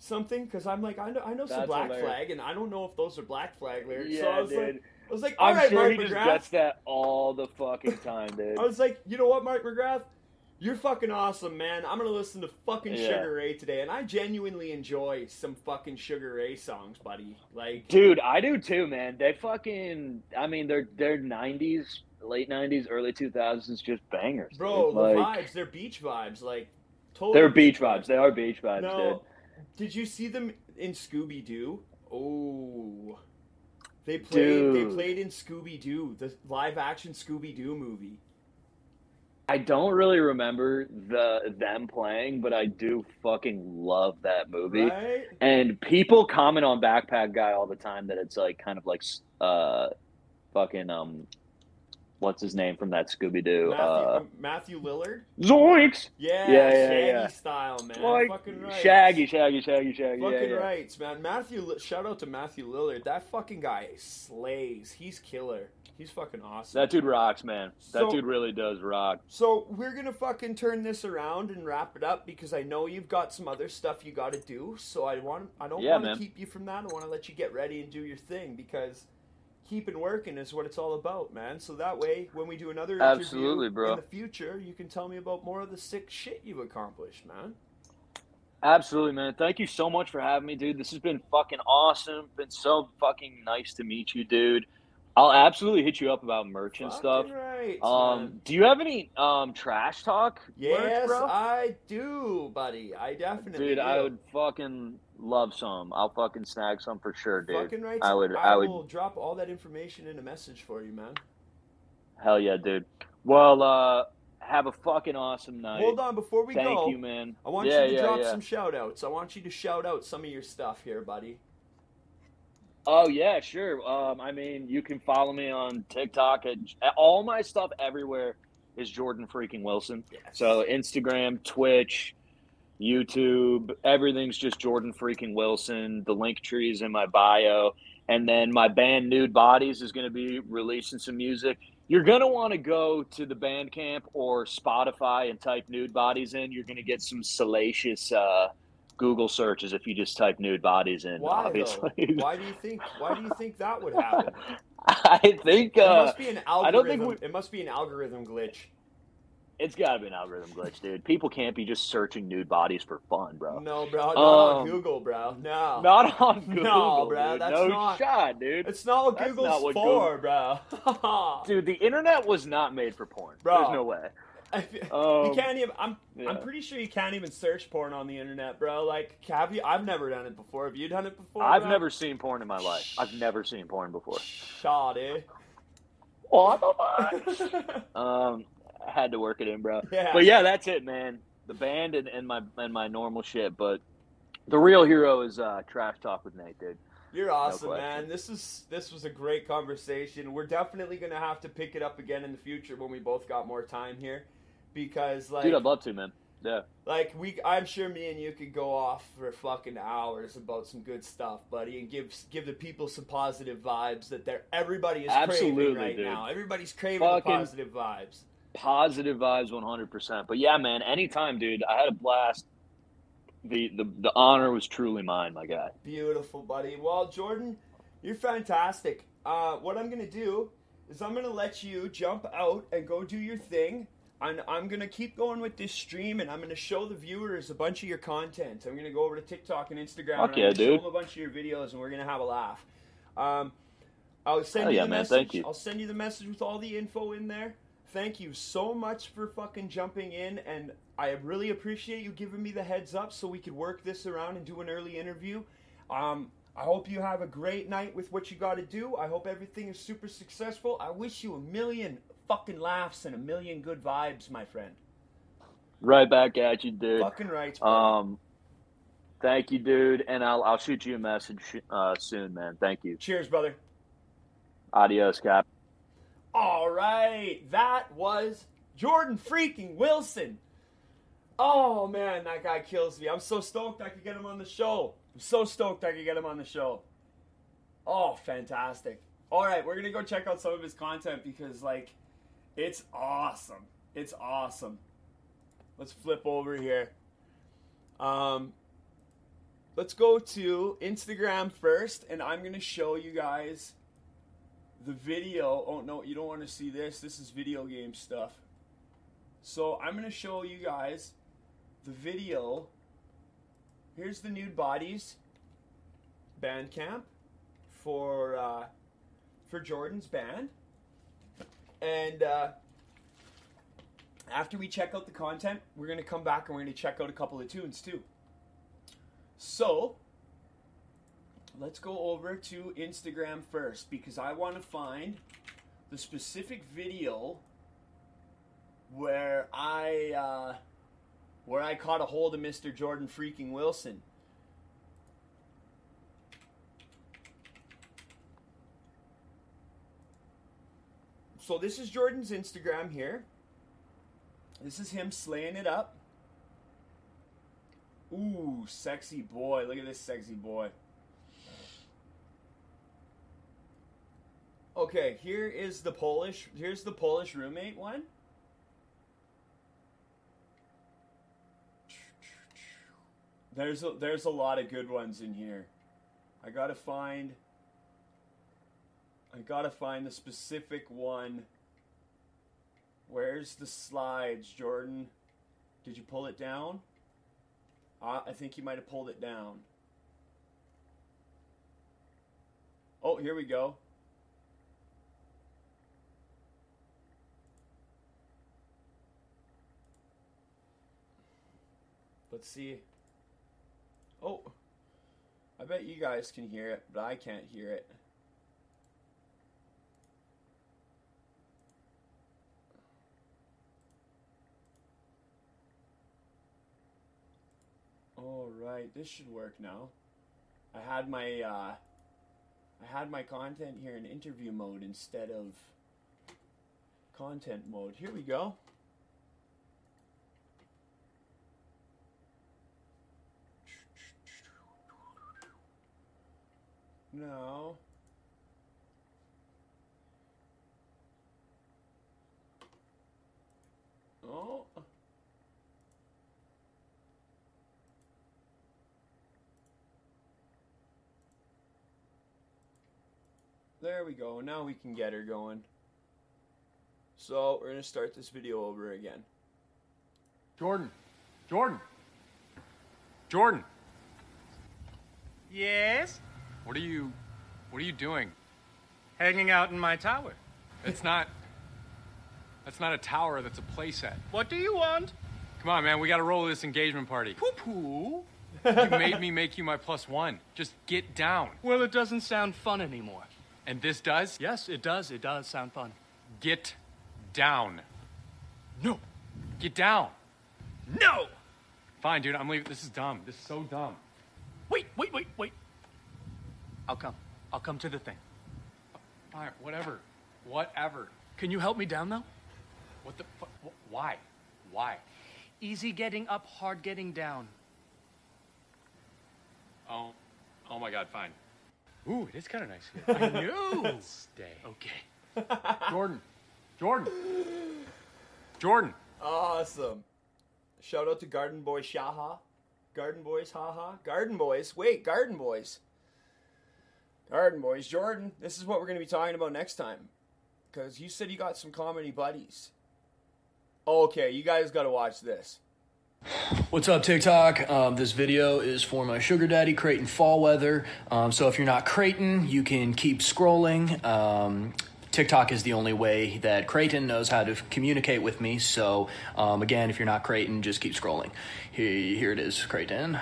something? Because I'm like, I know, I know some That's Black hilarious. Flag, and I don't know if those are Black Flag lyrics. Yeah, so I was dude. like, I was like, all I'm right, sure Mark he just McGrath. gets that all the fucking time, dude. I was like, you know what, Mark McGrath? You're fucking awesome, man. I'm gonna listen to fucking Yeah. Sugar Ray today, and I genuinely enjoy some fucking Sugar Ray songs, buddy. Like, Dude, I do too, man. They fucking, I mean, they're they're '90s, late '90s, early 2000s, just bangers. bro, dude. the like vibes, they're beach vibes, like totally. they're beach vibes. They are beach vibes, No, did you see them in Scooby Doo? Oh, they played. They played in Scooby Doo, the live action Scooby Doo movie. I don't really remember the them playing, but I do fucking love that movie. Right? And people comment on Backpack Guy all the time that it's like kind of like uh, fucking um, what's his name from that Scooby Doo? Matthew, Uh, Matthew Lillard. Zoinks! Yeah, Yeah, yeah, Shaggy yeah. style, man. Like fucking right. Shaggy, Shaggy, Shaggy, Shaggy. Fucking yeah, yeah. rights, man. Matthew, shout out to Matthew Lillard. That fucking guy slays. He's killer. He's fucking awesome. That dude rocks, man. That dude really does rock. So we're gonna fucking turn this around and wrap it up because I know you've got some other stuff you got to do. So I want, I don't want to keep you from that. I want to let you get ready and do your thing because keeping working is what it's all about, man. So that way, when we do another interview Absolutely, bro. in the future, you can tell me about more of the sick shit you've accomplished, man. Absolutely, man. Thank you so much for having me, dude. This has been fucking awesome. Been so fucking nice to meet you, dude. I'll absolutely hit you up about merch and stuff. Right, Um, man. do you have any um trash talk? Yes, bro? I do, buddy. I definitely dude, do. I would fucking love some. I'll fucking snag some for sure, dude. Fucking right. I would- I, I would- will drop all that information in a message for you, man. Hell yeah, dude. Well, uh, have a fucking awesome night. Hold on, before we Thank go, Thank you, man. I want yeah, you to yeah, drop yeah. some shout outs. I want you to shout out some of your stuff here, buddy. Oh yeah, sure. Um, I mean, you can follow me on TikTok. At, all my stuff everywhere is Jordan freaking Wilson. Yes. So Instagram, Twitch, YouTube, everything's just Jordan freaking Wilson. The Linktree is in my bio, and then my band Nude Bodies is going to be releasing some music. You're going to want to go to the Bandcamp or Spotify and type Nude Bodies in. You're going to get some salacious uh, Google searches if you just type Nude Bodies in. Why obviously, though? Why do you think? Why do you think that would happen? I think it uh, must be an algorithm. I don't think algorithm. It must be an algorithm glitch. It's got to be an algorithm glitch, dude. People can't be just searching nude bodies for fun, bro. No, bro, not on Um, Google, bro. No, Not on Google, No, bro, dude. that's no not- shot, dude. it's not what That's Google's not what for, bro. Dude, the internet was not made for porn. Bro. There's no way. I Um, you can't even. I'm. yeah. I'm pretty sure you can't even search porn on the internet, bro. Like, have you? I've never done it before. Have you done it before? I've bro? never seen porn in my life. I've never seen porn before. Shot, eh? What Um, I had to work it in, bro. yeah. But yeah, that's it, man. The band and, and my and my normal shit, but the real hero is uh, Trash Talk with Nate, dude. You're awesome, question. man. This is this was a great conversation. We're definitely gonna have to pick it up again in the future when we both got more time here, because like Dude, I'd love to, man. Yeah. like we, I'm sure me and you could go off for fucking hours about some good stuff, buddy, and give give the people some positive vibes that they're everybody is craving right dude. now. Everybody's craving Fucking- the positive vibes. Positive vibes 100% but yeah man anytime dude i had a blast the the, the honor was truly mine my guy Beautiful, buddy. Well, Jordan, you're fantastic. Uh, what I'm gonna do is I'm gonna let you jump out and go do your thing. And I'm gonna keep going with this stream, and I'm gonna show the viewers a bunch of your content. I'm gonna go over to TikTok and Instagram. Fuck and I'm yeah, gonna show them a bunch of your videos, and we're gonna have a laugh. Um, I'll send Hell you yeah, the man. message. Thank you. I'll send you the message with all the info in there. Thank you so much for fucking jumping in, and I really appreciate you giving me the heads up so we could work this around and do an early interview. Um, I hope you have a great night with what you got to do. I hope everything is super successful. I wish you a million fucking laughs and a million good vibes, my friend. right back at you dude Fucking right. bro. um thank you dude and i'll i'll shoot you a message uh soon man thank you Cheers, brother. adios cap All right, that was Jordan freaking Wilson. Oh man, that guy kills me. I'm so stoked I could get him on the show. I'm so stoked I could get him on the show. Oh, fantastic. All right, we're going to go check out some of his content because like it's awesome. It's awesome. Let's flip over here. Um let's go to Instagram first and I'm going to show you guys the video. Oh no, you don't want to see this. This is video game stuff. So I'm going to show you guys the video. Here's the nude bodies Bandcamp for uh, for Jordan's band, and uh, after we check out the content, we're gonna come back and we're gonna check out a couple of tunes too. So let's go over to Instagram first because I want to find the specific video where I uh, where I caught a hold of Mr. Jordan freaking Wilson. So this is Jordan's Instagram here. This is him slaying it up. Ooh, sexy boy. Look at this sexy boy. Okay, here is the Polish. Here's the Polish roommate one. There's a, there's a lot of good ones in here. I gotta find. I gotta find the specific one. Where's the slides, Jordan? Did you pull it down? Uh, I think you might have pulled it down. Oh, here we go. Let's see. Oh, I bet you guys can hear it, but I can't hear it. All right, this should work now. I had my uh, I had my content here in interview mode instead of content mode. Here we go. No. Oh. There we go. Now we can get her going. So we're going to start this video over again. Jordan. Jordan. Jordan. Yes? What are you what are you doing? Hanging out in my tower. It's not That's not a tower, that's a playset. What do you want? Come on, man, we gotta roll this engagement party. Poo poo. You made me make you my plus one. Just get down. Well, it doesn't sound fun anymore. And this does? Yes, it does. It does sound fun. Get down. No. Get down. No! Fine, dude, I'm leaving. This is dumb. This is so dumb. Wait, wait, wait, wait. I'll come. I'll come to the thing. Fine, whatever. Whatever. Can you help me down, though? What the fu- wh- Why? Why? Easy getting up, hard getting down. Oh, oh my god, fine. Ooh, it is kind of nice here. I knew. Stay. okay. Jordan. Jordan. Jordan. Awesome. Shout out to Garden Boy Shaha. Garden Boys, haha. Garden Boys. Wait, Garden Boys. Garden Boys. Jordan, this is what we're going to be talking about next time. Because you said you got some comedy buddies. Okay, you guys got to watch this. What's up, TikTok? Um, this video is for my sugar daddy, Creighton Fallweather. Um, so if you're not Creighton, you can keep scrolling. Um, TikTok is the only way that Creighton knows how to communicate with me. So um, again, if you're not Creighton, just keep scrolling. Here, here it is, Creighton.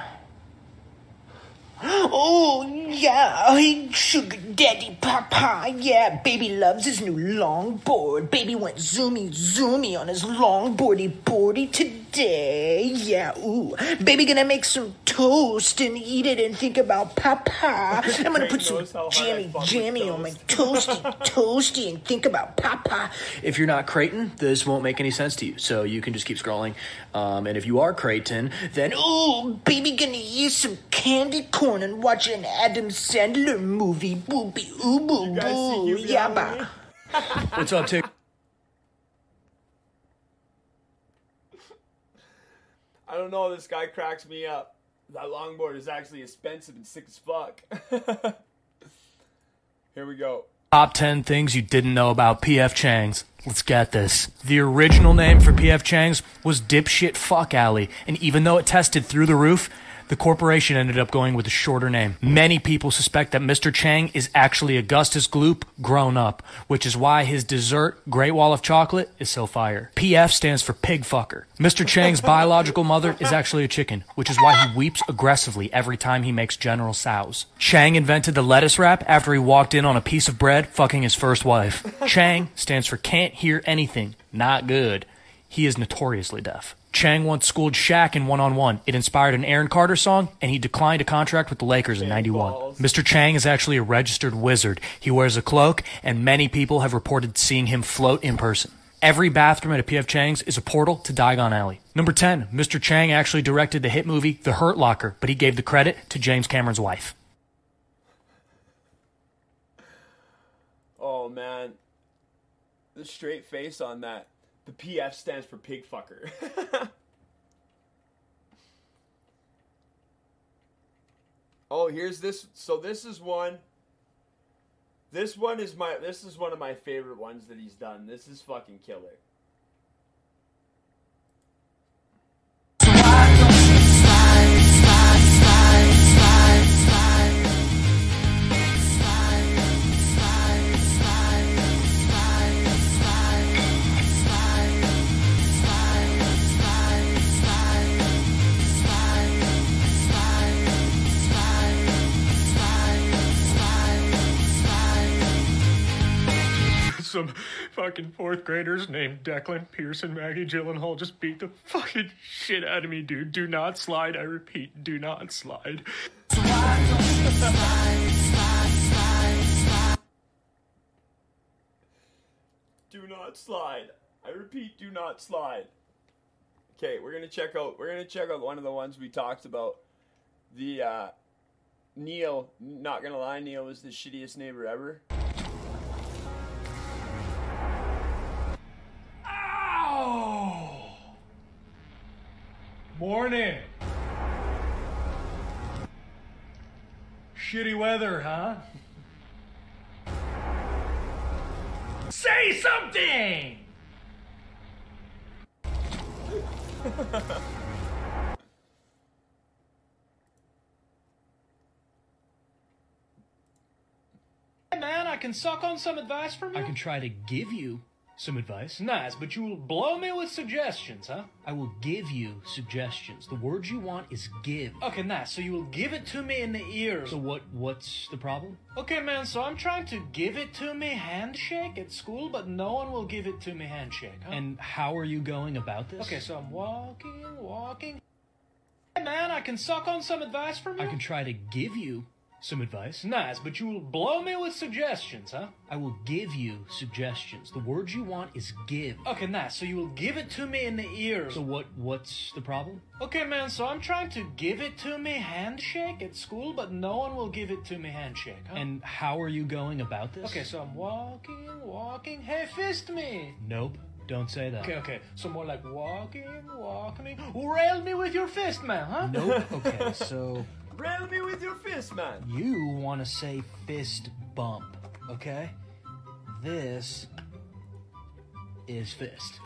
Oh, yeah, hey, sugar daddy papa, yeah, baby loves his new longboard. Baby went zoomy zoomy on his longboardy boardy today. Day. Yeah, ooh. Baby gonna make some toast and eat it and think about Papa. I'm gonna put some knows how hard I jammy fuck jammy on my toasty toasty and think about Papa. If you're not Creighton, this won't make any sense to you, so you can just keep scrolling. Um, and if you are Creighton, then Ooh, baby gonna eat some candy corn and watch an Adam Sandler movie. Booby ooh boo boo. Hugh Yeah, Grant ba. what's up, Tick? I don't know. This guy cracks me up. That longboard is actually expensive and sick as fuck. Here we go. Top 10 things you didn't know about PF Chang's. Let's get this. The original name for PF Chang's was Dipshit Fuck Alley, and even though it tested through the roof, the corporation ended up going with a shorter name. Many people suspect that Mr. Chang is actually Augustus Gloop grown up, which is why his dessert, Great Wall of Chocolate, is so fire. PF stands for pig fucker. Mr. Chang's biological mother is actually a chicken, which is why he weeps aggressively every time he makes General Tso's. Chang invented the lettuce wrap after he walked in on a piece of bread fucking his first wife. Chang stands for can't hear anything, not good. He is notoriously deaf. Chang once schooled Shaq in one on one. It inspired an Aaron Carter song, and he declined a contract with the Lakers in 91. balls. Mr. Chang is actually a registered wizard. He wears a cloak, and many people have reported seeing him float in person. Every bathroom at a PF Chang's is a portal to Diagon Alley. Number 10, Mr. Chang actually directed the hit movie The Hurt Locker, but he gave the credit to James Cameron's wife. Oh man, the straight face on that. The PF stands for pig fucker. oh, here's this. So this is one. This one is my. This is one of my favorite ones that he's done. This is fucking killer. Some fucking fourth graders named Declan, and Maggie Gyllenhaal just beat the fucking shit out of me, dude. Do not slide. I repeat, do not slide. Do not slide. I repeat, do not slide. Okay, we're gonna check out. We're gonna check out one of the ones we talked about. The uh, Neil. Not gonna lie, Neil was the shittiest neighbor ever. Morning. Shitty weather, huh? Say something! Hey man, I can suck on some advice from you. I can try to give you some advice. Nice, but you will blow me with suggestions, huh? I will give you suggestions. The word you want is give. Okay, nice. So you will give it to me in the ears. So what what's the problem? Okay, man, so I'm trying to give it to me handshake at school, but no one will give it to me handshake, huh? And how are you going about this? okay, so I'm walking, walking. Hey man, I can suck on some advice from you. I can try to give you some advice. Nice, but you will blow me with suggestions, huh? I will give you suggestions. The word you want is give. Okay, nice. So you will give it to me in the ears. So what what's the problem? Okay, man, so I'm trying to give it to me handshake at school, but no one will give it to me handshake, huh? And how are you going about this? okay, so I'm walking, walking. Hey, fist me. Nope. Don't say that. Okay, okay. So more like walking, walking. Rail me with your fist, man, huh? Nope. Okay, so Rail me with your fist, man. you want to say fist bump, okay? This is fist.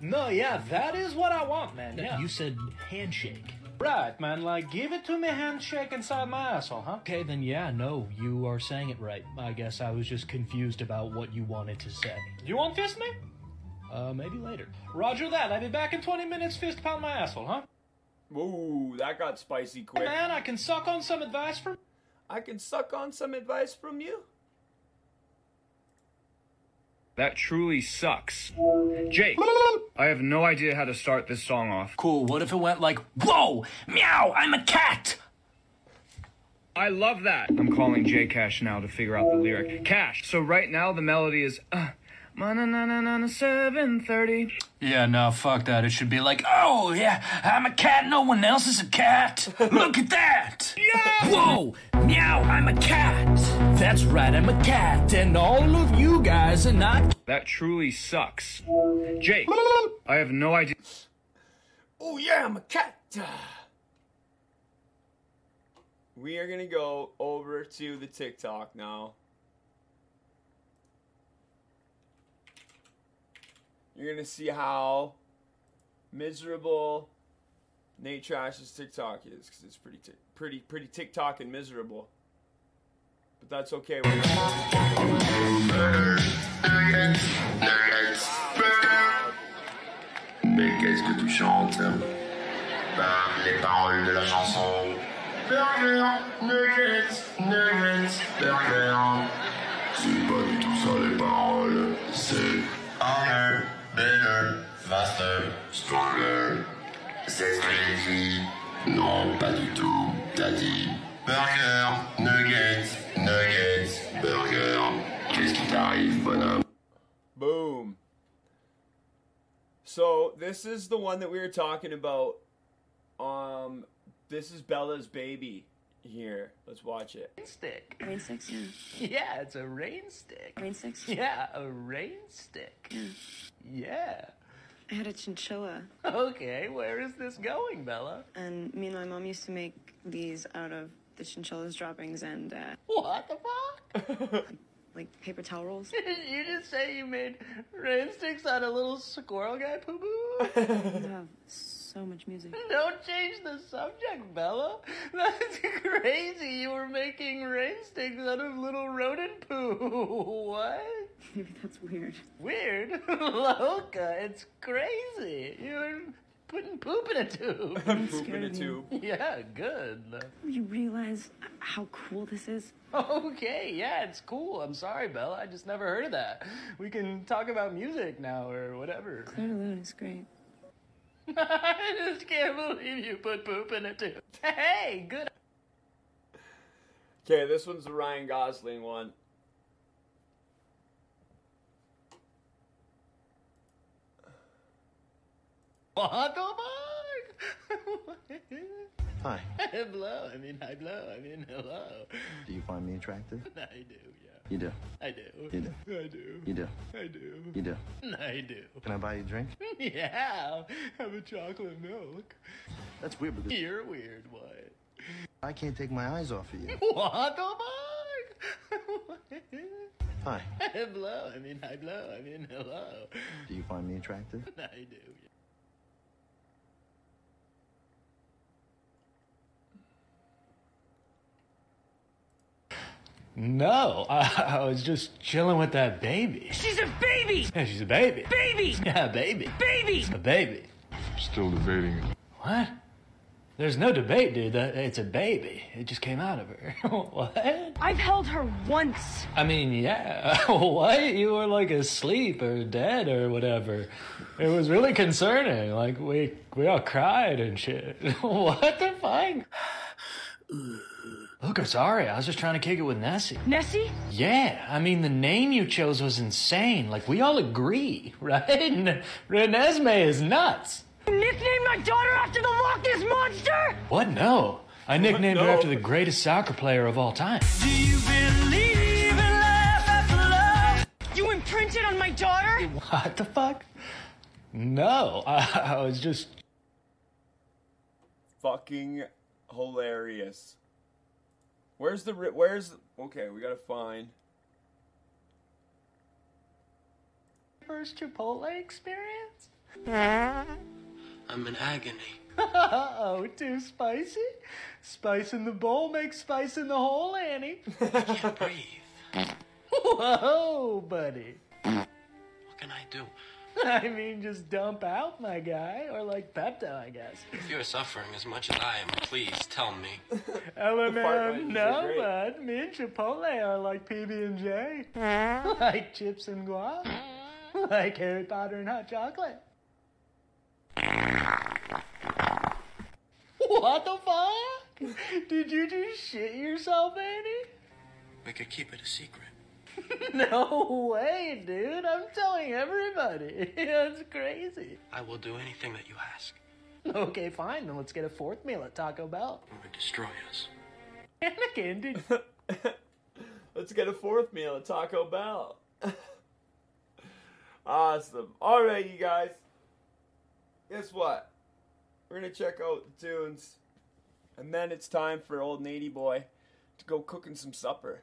No, yeah, that is what I want, man. Yeah. You said handshake. right, man. Like, give it to me handshake inside my asshole, huh? Okay, then yeah, no, you are saying it right. I guess I was just confused about what you wanted to say. You want fist me? Uh, maybe later. Roger that. I'll be back in 20 minutes. Fist pound my asshole, huh? Ooh, that got spicy quick. Hey, quick. man, I can suck on some advice from. I can suck on some advice from you. That truly sucks. Jake, I have no idea how to start this song off. Cool. What if it went like, whoa, meow, I'm a cat? I love that. I'm calling J Cash now to figure out the lyric. Cash. So right now the melody is uh, seven thirty. Yeah, no, fuck that. It should be like, oh, yeah, I'm a cat. No one else is a cat. Look at that. Yeah. Whoa, meow, I'm a cat. That's right, I'm a cat. And all of you guys are not. That truly sucks. Jake, I have no idea. Oh yeah, I'm a cat. We are gonna go over to the TikTok now. You're gonna see how miserable Nate Trash's TikTok is because it's pretty, tic- pretty, pretty TikTok and miserable. But that's okay. Mais qu'est-ce que tu chantes les paroles de la chanson. Burger, nuggets, nuggets, burger. C'est pas du tout ça les paroles. C'est better, faster, stronger. C'est ce que. Non, pas du tout. Dit burger, nuggets, nuggets, burger. Qu'est-ce qui t'arrive, bonhomme Boom. So this is the one that we were talking about. Um, this is Bella's baby here. Let's watch it. Stick. Rain sticks? Yeah. Yeah, it's a rain stick. Rain sticks? Yeah, a rain stick. Yeah. I had a chinchilla. Okay, where is this going, Bella? And me and my mom used to make these out of the chinchilla's droppings and, uh, What the fuck? like paper towel rolls. you just say you made rain sticks out of little squirrel guy poo poo? Wow, so much music. Don't change the subject, Bella. That's crazy. You were making rain sticks out of little rodent poo. What? Maybe that's weird. Weird. Loca, it's crazy. You were putting poop in a tube. Poop in a tube. Yeah, good. You realize how cool this is? Okay, yeah, it's cool. I'm sorry, Bella. I just never heard of that. We can talk about music now or whatever. Claire Lune is great. I just can't believe you put poop in a tube. Hey, good. Okay, this one's the Ryan Gosling one. What the fuck? Hi. hello. I mean, hi, hello. I mean, hello. Do you find me attractive? I do, yeah. You do. I do. You do. I do. You do. I do. You do. I do. Can I buy you a drink? Yeah. Have a chocolate milk. That's weird because You're weird. What? I can't take my eyes off of you. What the fuck? Hi. hello. I mean, hi, hello. I mean, hello. Do you find me attractive? I do. Yeah. No, I, I was just chilling with that baby. She's a baby! Yeah, she's a baby. Baby! Yeah, baby. Baby! A baby. Still debating it. What? There's no debate, dude. That it's a baby. It just came out of her. what? I've held her once. I mean, yeah. what? You were like asleep or dead or whatever. It was really concerning. Like we we all cried and shit. what the fuck? Look, I'm sorry. I was just trying to kick it with Nessie. Nessie? Yeah, I mean the name you chose was insane. Like we all agree, right? N- Renesmee is nuts. You nicknamed my daughter after the Loch Ness Monster? What? No. I nicknamed her after the greatest soccer player of all time. Do you believe in life after love? You imprinted on my daughter? What the fuck? No, I, I was just. Fucking hilarious. Where's the where's okay? We gotta find. First Chipotle experience? I'm in agony. oh, too spicy? Spice in the bowl makes spice in the hole, Annie. I can't breathe. Whoa, buddy. What can I do? I mean, just dump out, my guy. Or like Pepto, I guess. If you're suffering as much as I am, please tell me. LMM, no, bud. Me and Chipotle are like PB and J, like chips and guac, like Harry Potter and hot chocolate. What the fuck? Did you just shit yourself, Annie? We could keep it a secret. No way, dude. I'm telling everybody. That's crazy. I will do anything that you ask. Okay, fine. Then let's get a fourth meal at Taco Bell. Or destroy us. Anakin, did Let's get a fourth meal at Taco Bell. awesome. All right, you guys. Guess what? We're gonna check out the tunes, and then it's time for old Nady boy to go cooking some supper.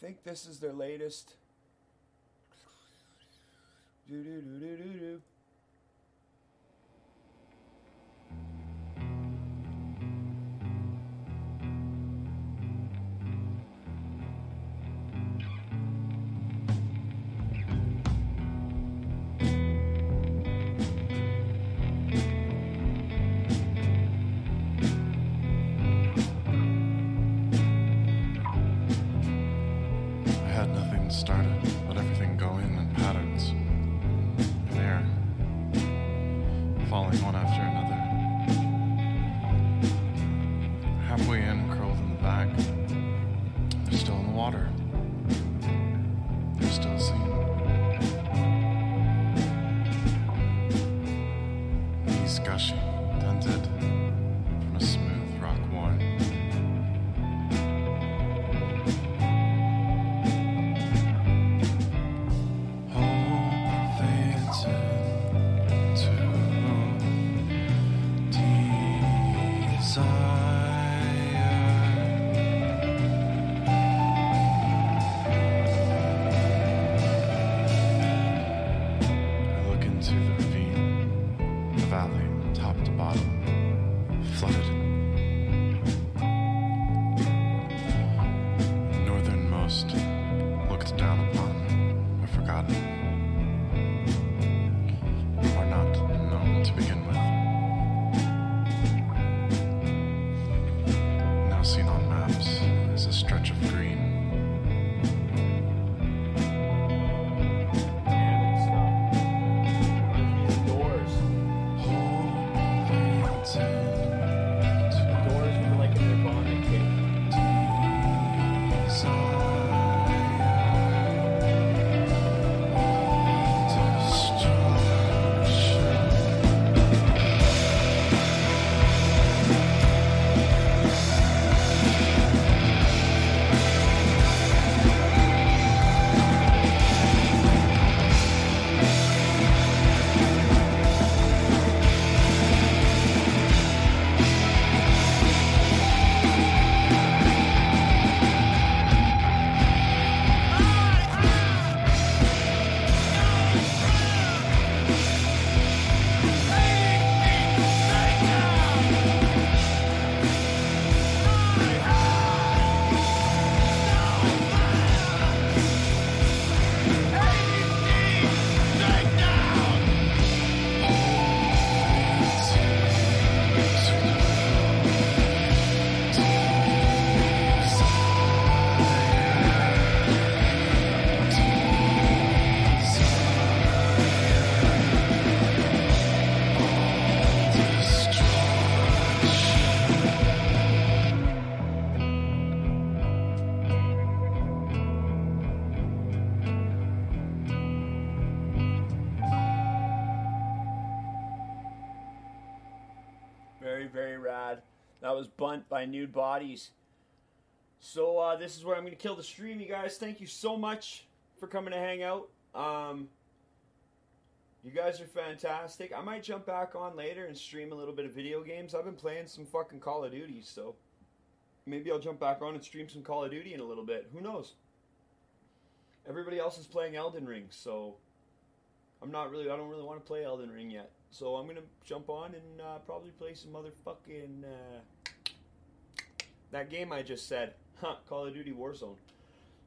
Think this is their latest. Do do do do do do. Very, rad. That was Bunt by Nude Bodies. So uh, this is where I'm going to kill the stream, you guys. Thank you so much for coming to hang out. Um, you guys are fantastic. I might jump back on later and stream a little bit of video games. I've been playing some fucking Call of Duty, so maybe I'll jump back on and stream some Call of Duty in a little bit. Who knows? Everybody else is playing Elden Ring, so I'm not really. I don't really want to play Elden Ring yet. So I'm gonna jump on and uh, probably play some motherfucking uh, that game I just said, huh, Call of Duty Warzone.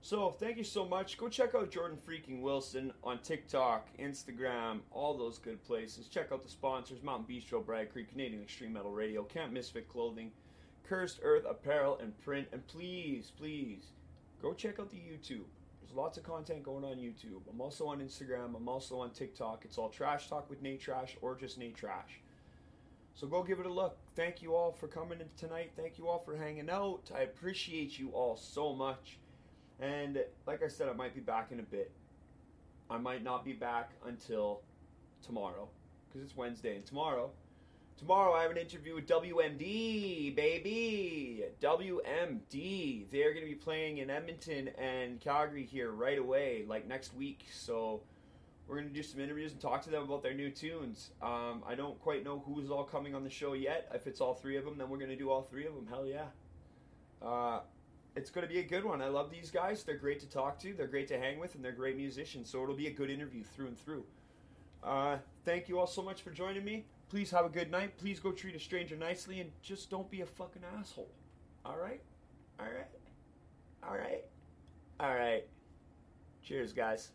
So thank you so much. Go check out Jordan freaking Wilson on TikTok, Instagram, all those good places. Check out the sponsors: Mountain Bistro, Bragg Creek, Canadian Extreme Metal Radio, Camp Misfit Clothing, Cursed Earth Apparel and Print. And please, please, go check out the YouTube. There's lots of content going on YouTube. I'm also on Instagram. I'm also on TikTok. It's all Trash Talk with Nate Trash or just Nate Trash. So go give it a look. Thank you all for coming in tonight. Thank you all for hanging out. I appreciate you all so much. And like I said, I might be back in a bit. I might not be back until tomorrow because it's Wednesday. And tomorrow, tomorrow I have an interview with WMD, baby. WMD. They're going to be playing in Edmonton and Calgary here right away, like next week. So we're going to do some interviews and talk to them about their new tunes. Um, I don't quite know who's all coming on the show yet. If it's all three of them, then we're going to do all three of them. Hell yeah. Uh, it's going to be a good one. I love these guys. They're great to talk to. They're great to hang with, and they're great musicians. So it'll be a good interview through and through. Uh, thank you all so much for joining me. Please have a good night. Please go treat a stranger nicely, and just don't be a fucking asshole. All right? All right? All right? All right. Cheers, guys.